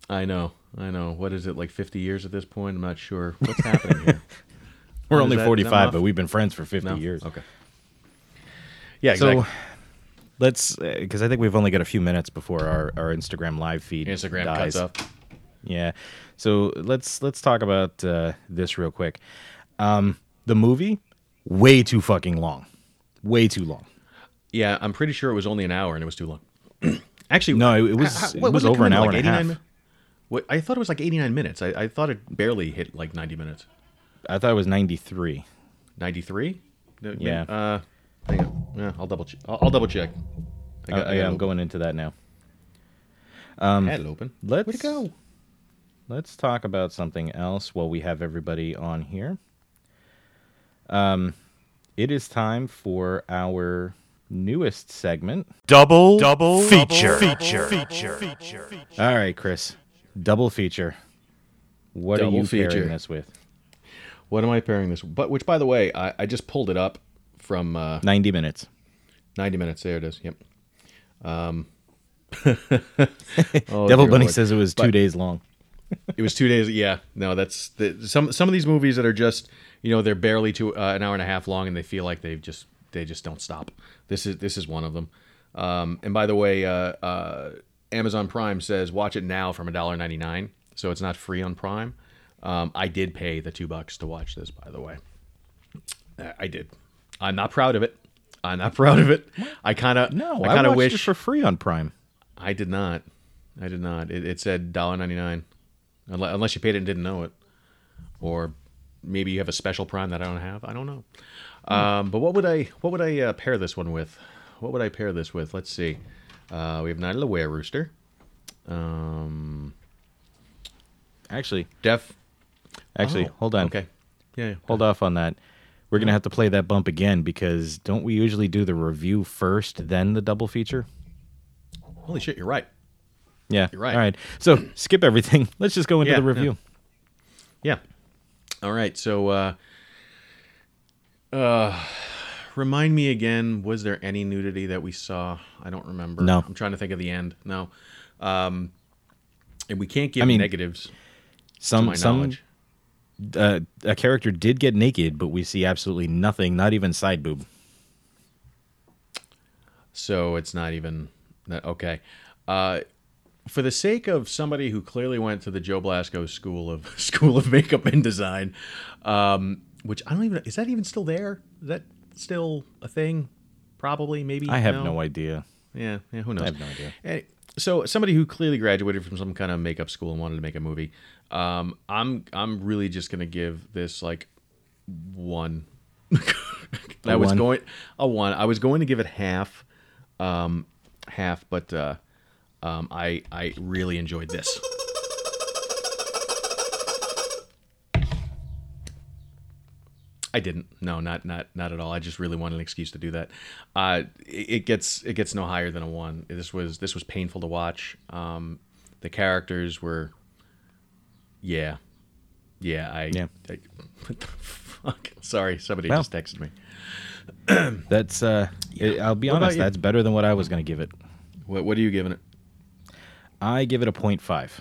I know. I know. What is it like 50 years at this point? I'm not sure. What's happening here? We're Is only that 45, enough? but we've been friends for 50 No? years. Okay. Yeah, exactly. So let's, because I think we've only got a few minutes before our, our Instagram live feed Instagram dies. cuts off. Yeah. So let's let's talk about uh, this real quick. Um, the movie, way too fucking long, way too long. Yeah, I'm pretty sure it was only an hour and it was too long. Actually, No, it- it was- how- it was over come an hour and a half. mi- What, I thought it was like 89 minutes. I, I thought it barely hit like 90 minutes. I thought it was 93. 93? No, Yeah. Uh, hang on. Yeah, I'll double check. I'll, I'll double check. I got, uh, I yeah, I'm it going into that now. open. Had it open. Let's Where'd it go? Let's talk about something else while we have everybody on here. Um, it is time for our newest segment. Double, double feature, feature, feature, feature. All right, Chris, double feature. What Double are you feature. pairing this with? What am I pairing this? But which, by the way, I, I just pulled it up from uh, 90 minutes. 90 minutes. There it is. Yep. Um, oh, Devil Bunny Lord. says it was two But- days long. It was two days. Yeah, no, that's the, some some of these movies that are just you know they're barely to uh, an hour and a half long and they feel like they've just they just don't stop. This is this is one of them. Um, and by the way, uh, uh, Amazon Prime says watch it now from $1.99, so it's not free on Prime. Um, I did pay the two bucks to watch this, by the way. Uh, I did. I'm not proud of it. I'm not proud of it. I kind of No, I kind of wish it for free on Prime. I did not. I did not. It, it said $1.99. Unless, unless you paid it and didn't know it. Or maybe you have a special prime that I don't have. I don't know. Um, but what would I what would I uh, pair this one with? What would I pair this with? Let's see. Uh, we have Night of the Wererooster. Um, Actually, Def. actually, Oh, hold on. Okay. Yeah. yeah. Hold off on that. We're gonna have to play that bump again because don't we usually do the review first, then the double feature? Holy shit, you're right. Yeah. You're right. All right. So skip everything. Let's just go into Yeah, the review. Yeah. All right. So, uh, uh, remind me again. Was there any nudity that we saw? I don't remember. No. I'm trying to think of the end. No. Um, and we can't give I mean, negatives. Some some knowledge. uh, a character did get naked, but we see absolutely nothing, not even side boob. So it's not even that okay. Uh, for the sake of somebody who clearly went to the Joe Blasco School of School of Makeup and Design, um, which I don't even is that even still there? Is that still a thing? Probably, maybe. I have no, idea. Yeah, yeah. Who knows? I have no idea. Eh, So somebody who clearly graduated from some kind of makeup school and wanted to make a movie, um, I'm I'm really just gonna give this like one. I was one? going a one. I was going to give it half, um, half, but uh, um, I I really enjoyed this. I didn't. No, not not not at all. I just really wanted an excuse to do that. Uh, it, it gets it gets no higher than a one. This was this was painful to watch. Um, the characters were, yeah, yeah. I Yeah. I, what the fuck? Sorry, somebody Well. just texted me. That's uh, it- I'll be What honest. That's better than what I was going to give it. What what are you giving it? I give it a 0.5.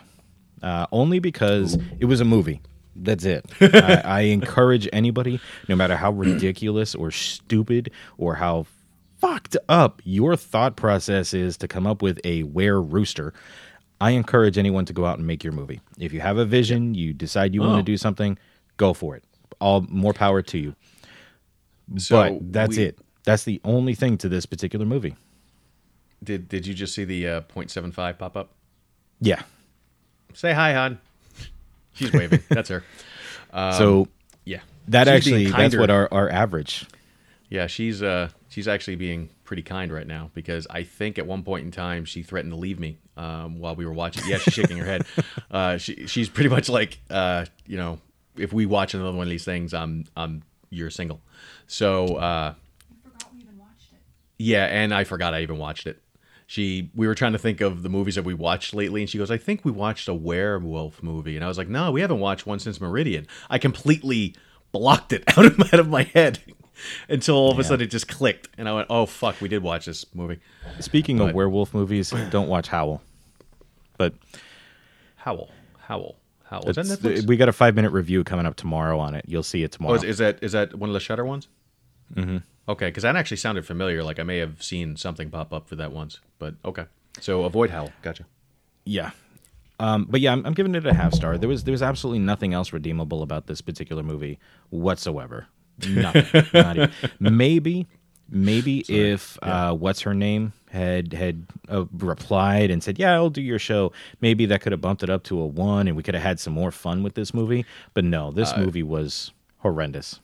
Uh, only because it was a movie. That's it. I, I encourage anybody, no matter how ridiculous or stupid or how fucked up your thought process is to come up with a where rooster. I encourage anyone to go out and make your movie. If you have a vision, you decide you want Oh. to do something, go for it. All more power to you. So but that's we- it. That's the only thing to this particular movie. Did did you just see the uh, 0.75 pop up? Yeah. Say hi, hon. She's waving. that's her. Um, so Yeah. that She's actually that's what our, our average Yeah, she's uh she's actually being pretty kind right now because I think at one point in time she threatened to leave me um, while we were watching. Yeah, she's shaking her head. Uh, she she's pretty much like uh, you know if we watch another one of these things, I'm I'm you're single. So uh, I forgot we even watched it. yeah, and I forgot I even watched it. She we were trying to think of the movies that we watched lately, and she goes, "I think we watched a werewolf movie," and I was like, "No, we haven't watched one since Meridian." I completely blocked it out of my, out of my head until all of a sudden it just clicked, and I went, "Oh fuck, we did watch this movie." Speaking But- of werewolf movies, don't watch Howl. But Howl, Howl, Howl. Is that Netflix? we got a five minute review coming up tomorrow on it. You'll see it tomorrow. oh, is, is that is that one of the Shudder ones? Mm-hmm. Okay, because that actually sounded familiar. Like I may have seen something pop up for that once, but okay. So avoid Howl. Gotcha. yeah. Um, but yeah, I'm, I'm giving it a half star. There was there was absolutely nothing else redeemable about this particular movie whatsoever. Nothing. Not even. Maybe maybe if uh, what's her name had had uh, replied and said, "Yeah, I'll do your show." Maybe that could have bumped it up to a one, and we could have had some more fun with this movie. But no, Uh, this movie was horrendous.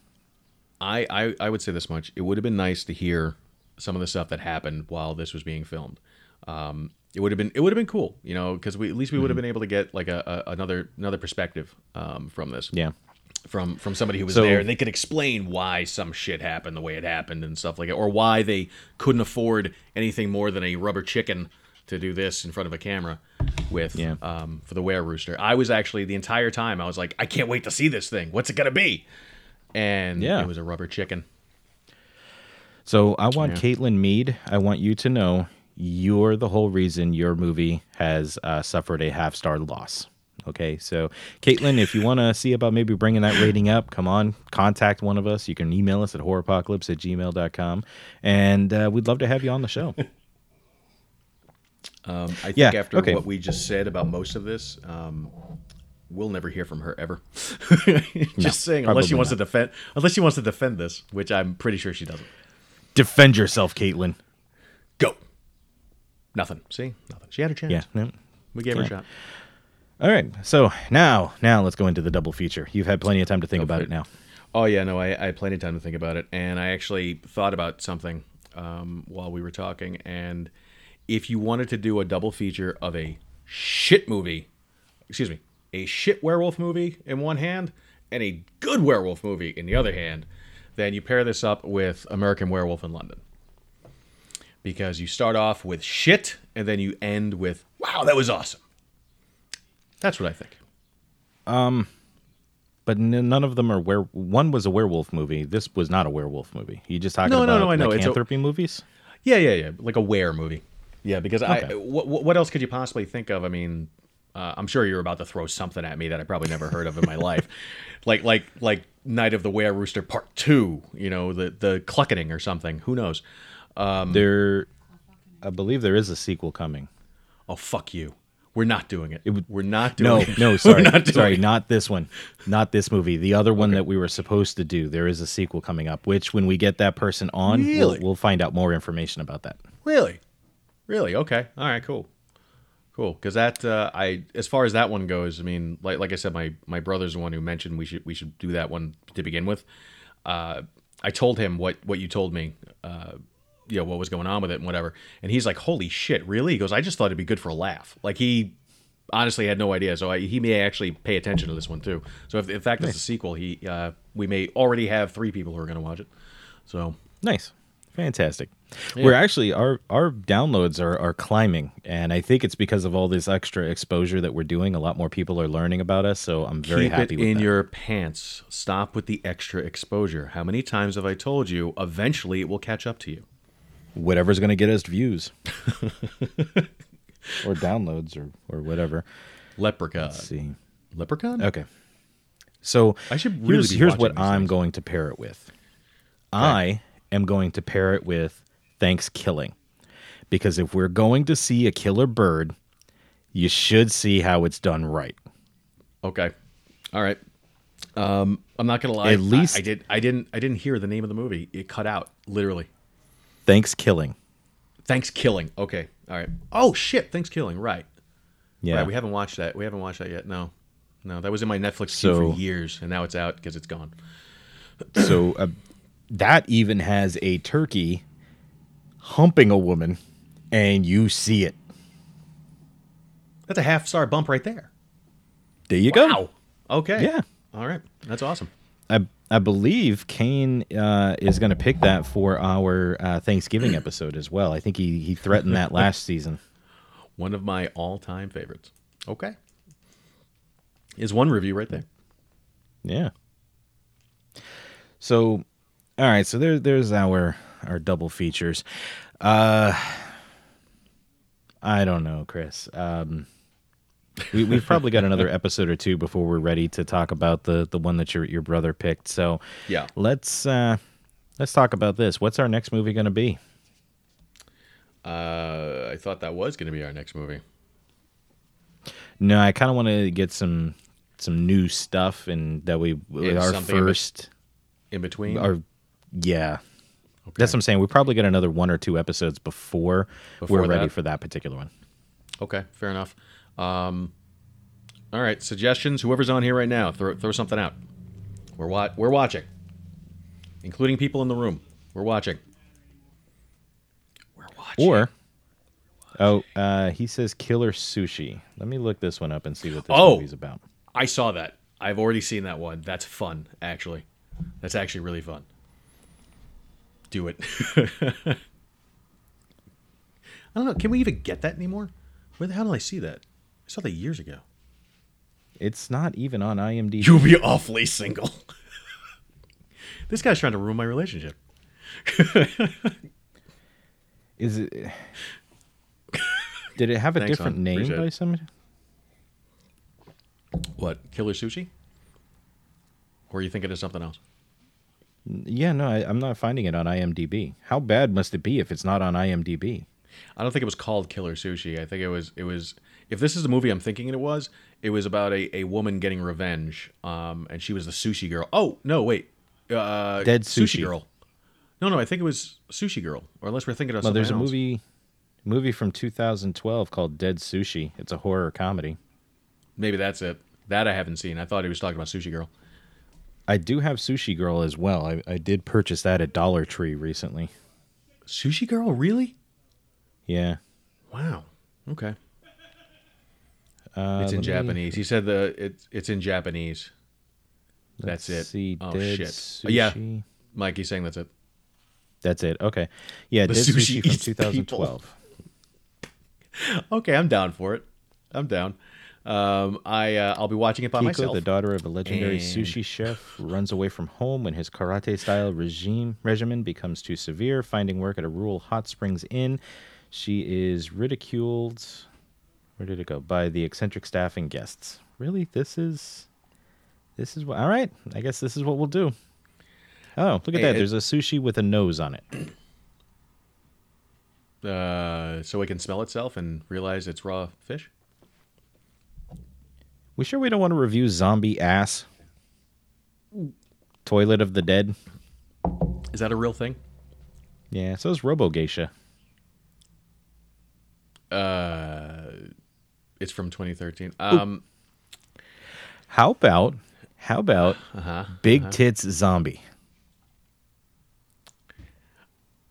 I, I I would say this much: it would have been nice to hear some of the stuff that happened while this was being filmed. Um, it would have been it would have been cool, you know, because we at least we would have been able to get like a, a another another perspective um, from this. Yeah. from from somebody who was So- there and they could explain why some shit happened the way it happened and stuff like that or why they couldn't afford anything more than a rubber chicken to do this in front of a camera with Yeah. um, for the were rooster i was actually the entire time i was like i can't wait to see this thing what's it gonna be and Yeah. it was a rubber chicken So I want Yeah. Caitlin Mead. I want you to know you're the whole reason your movie has uh, suffered a half star loss. Okay, so Caitlin, if you want to see about maybe bringing that rating up, come on, contact one of us. You can email us at Horropocalypse at gmail.com, and uh, we'd love to have you on the show. um, i think Yeah, after okay. what we just said about most of this um, we'll never hear from her ever just saying unless she wants to defend unless she wants to defend this which i'm pretty sure she doesn't Defend yourself, Caitlin. Go. Nothing. See? Nothing. She had her chance. Yeah. no. We gave her a shot. All right. So now, now let's go into the double feature. You've had plenty of time to think about for it now. Oh, yeah, no, I, I had plenty of time to think about it. And I actually thought about something um, while we were talking. And if you wanted to do a double feature of a shit movie, excuse me, a shit werewolf movie in one hand and a good werewolf movie in the other hand, then you pair this up with American Werewolf in London. Because you start off with shit and then you end with, wow, that was awesome. That's what I think. Um, but n- none of them are where. One was a werewolf movie. This was not a werewolf movie. You just talking No, no, about no, I know. It's a- lycanthropy movies? Yeah, yeah, yeah. Like a where movie. Yeah, because I Okay. what, what else could you possibly think of? I mean, uh, I'm sure you're about to throw something at me that I probably never heard of in my life, like like like Night of the Wererooster Part Two. You know, the the clucketing or something. Who knows? Um, there, I believe there is a sequel coming. Oh fuck you! We're not doing it. would- We're not No, doing it. no, sorry, not sorry, it. not this one, not this movie. The other one that we were supposed to do. There is a sequel coming up. Which, when we get that person on, Really? we'll, we'll find out more information about that. Really, really. Okay. All right. Cool. Cool. Because that uh, I as far as that one goes, I mean, like like I said, my my brother's the one who mentioned we should we should do that one to begin with. Uh, I told him what what you told me. Uh, you know what was going on with it and whatever, and he's like, "Holy shit, really?" He goes, "I just thought it'd be good for a laugh." Like he honestly had no idea, so I, he may actually pay attention to this one too. So if in fact it's a sequel, he uh, we may already have three people who are going to watch it. So Nice. Fantastic. We're actually our our downloads are are climbing and I think it's because of all this extra exposure that we're doing. A lot more people are learning about us, so I'm very Keep happy it with it in that. your pants. Stop with the extra exposure. How many times have I told you? Eventually, it will catch up to you. Whatever's going to get us views or downloads or or whatever. Leprechaun. Let's see. Leprechaun. Okay. So I should really here's, here's what I'm things. going to pair it with. I am going to pair it with Thanksgiving. Because if we're going to see a killer bird, you should see how it's done right. Okay. All right. Um, I'm not gonna lie. At least- I, I did. I didn't. I didn't hear the name of the movie. It cut out literally. Thanksgiving. Thanksgiving. Okay. All right. Oh shit. ThanksKilling. Right. Yeah. Right. We haven't watched that. We haven't watched that yet. No. No. That was in my Netflix queue So- for years, and now it's out because it's gone. so uh, that even has a turkey humping a woman, and you see it. That's a half star bump right there. There you Wow. go. Okay. Yeah. All right. That's awesome. I I believe Kane uh, is going to pick that for our uh, Thanksgiving episode as well. I think he he threatened that last season. One of my all-time favorites. Okay. Is one review right there. Yeah. So, all right. So there there's our our double features. Uh, I don't know, Chris. Um, we we've probably got another episode or two before we're ready to talk about the the one that your your brother picked. So Yeah. let's uh let's talk about this. What's our next movie going to be? Uh, I thought that was going to be our next movie. No, I kind of want to get some some new stuff, and that we our something in bet- first In between. our yeah. That's what I'm saying. We probably get another one or two episodes before, Before we're ready for that particular one. Okay, fair enough. Um, all right, suggestions. Whoever's on here right now, throw throw something out. We're wa- we're watching, including people in the room. We're watching. We're watching. Or oh, uh, he says Killer Sushi. Let me look this one up and see what this Oh. movie's about. I saw that. I've already seen that one. That's fun, actually. That's actually really fun. Do it. I don't know. Can we even get that anymore? Where the hell did I see that? I saw that years ago. It's not even on IMDb. You'll be awfully single. this guy's trying to ruin my relationship. Is it? Did it have a Thanks, different hon. name Appreciate by it. some? What? Killer sushi? Or are you thinking of something else? Yeah, no, I, I'm not finding it on IMDb. How bad must it be if it's not on IMDb? I don't think it was called Killer Sushi. I think it was it was if this is the movie I'm thinking it was, it was about a, a woman getting revenge. Um and she was the sushi girl. Oh, no, wait. Uh Dead Sushi. girl. No, no, I think it was Sushi Girl. Or unless we're thinking of Well, there's a movie movie from 2012 called Dead Sushi. It's a horror comedy. Maybe that's it. That I haven't seen. I thought he was talking about Sushi Girl. I do have Sushi Girl as well. I, I did purchase that at Dollar Tree recently. Sushi Girl, really? Yeah. Wow. Okay. Uh, It's in let me- Japanese. He said the it's it's in Japanese. That's let's it. See, oh shit. Sushi. Uh, yeah, Mike, he's saying that's it. That's it. Okay. Yeah, The Dead sushi Sushi, from eats 2012. Okay, I'm down for it. I'm down. Um, I uh, I'll be watching it by Keiko, myself. the daughter of a legendary And- sushi chef, runs away from home when his karate-style regime regimen becomes too severe. Finding work at a rural hot springs inn, she is ridiculed. Where did it go? By the eccentric staff and guests. Really, this is, this is what. All right, I guess this is what we'll do. Oh, look at Hey, that! it- There's a sushi with a nose on it. uh, so it can smell itself and realize it's raw fish. We sure we don't want to review zombie ass? Toilet of the dead. Is that a real thing? Yeah, so is Robo Geisha. Uh, it's from 2013. Um, How about how about uh-huh. Big Tits Zombie?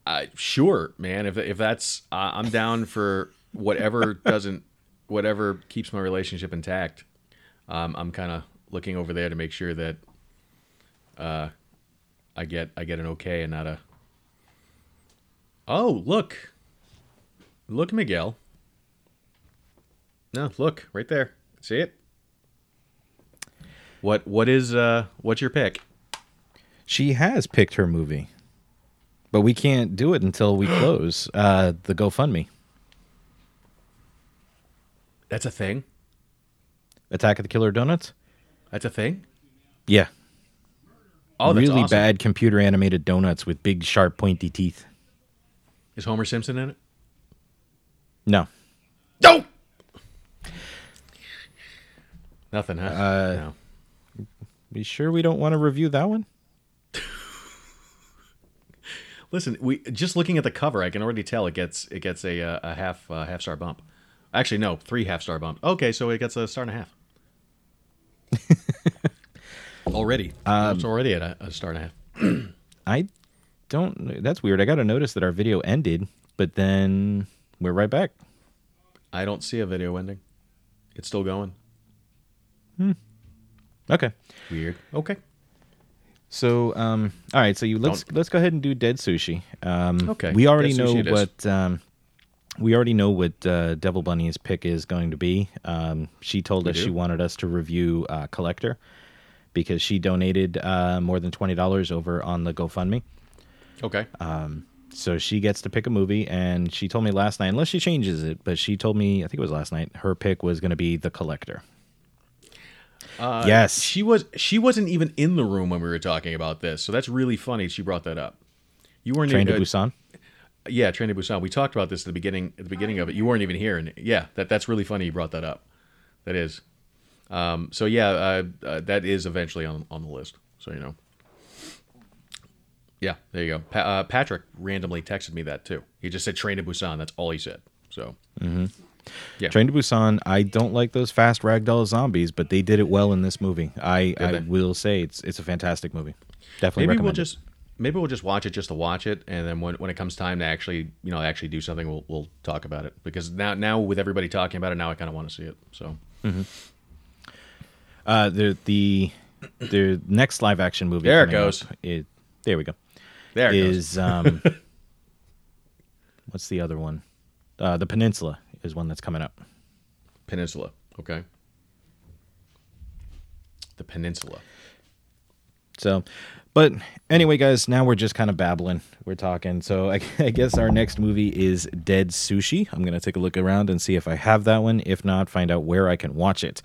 Uh, sure, man. If if that's, uh, I'm down for whatever doesn't, whatever keeps my relationship intact. Um, I'm kind of looking over there to make sure that, uh, I get I get an okay and not a. Oh look, look Miguel. No, look right there. See it? What what is uh what's your pick? She has picked her movie, but we can't do it until we close uh, the GoFundMe. That's a thing. Attack of the Killer Donuts. That's a thing. Yeah, Oh, that's really awesome. bad computer animated donuts with big, sharp, pointy teeth. Is Homer Simpson in it? No, No. Nothing, huh? Uh, no. we sure we don't want to review that one? Listen, we just looking at the cover, I can already tell it gets it gets a uh, a half uh, half star bump. Actually, no, three half star bump. Okay, so it gets a star and a half. already, Um, it's already at a, a star and a half. I don't. That's weird. I got to notice that our video ended, but then we're right back. I don't see a video ending. It's still going. Hmm. Okay. Weird. Okay. So, um, all right. So you let's let's go ahead and do Dead Sushi. Um, Okay, We already know Sushi it is. what um, we already know what uh, Devil Bunny's pick is going to be. Um, she told We us do? she wanted us to review uh, Collector because she donated uh, more than twenty dollars over on the GoFundMe. Okay. So she gets to pick a movie, and she told me last night, unless she changes it, but she told me I think it was last night. Her pick was going to be The Collector. Uh, Yes. She was she wasn't even in the room when we were talking about this, so that's really funny. She brought that up. You weren't Train to Busan. Yeah, Train to Busan. We talked about this at the beginning at the beginning of it. You weren't even here, and yeah, that that's really funny. You brought that up. That is. Um, so yeah, uh, uh, that is eventually on on the list. So you know. Yeah, there you go. Pa- uh, Patrick randomly texted me that too. He just said Train to Busan. That's all he said. So Mm-hmm. Yeah. Train to Busan. I don't like those fast ragdoll zombies, but they did it well in this movie. I, I will say it's it's a fantastic movie. Definitely maybe we'll just maybe we'll just watch it just to watch it, and then when, when it comes time to actually you know actually do something, we'll we'll talk about it because now now with everybody talking about it, now I kind of want to see it. So Uh, the the the next live action movie. There it goes. up It, there we go. there it goes. Um, what's the other one? Uh, the Peninsula is one that's coming up. Peninsula. Okay. The Peninsula. So, but anyway, guys, now we're just kind of babbling. We're talking. So I, I guess our next movie is Dead Sushi. I'm gonna take a look around and see if I have that one. If not, find out where I can watch it.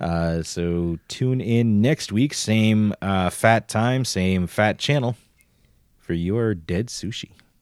Uh, so tune in next week, same uh, fat time, same fat channel for your Dead Sushi.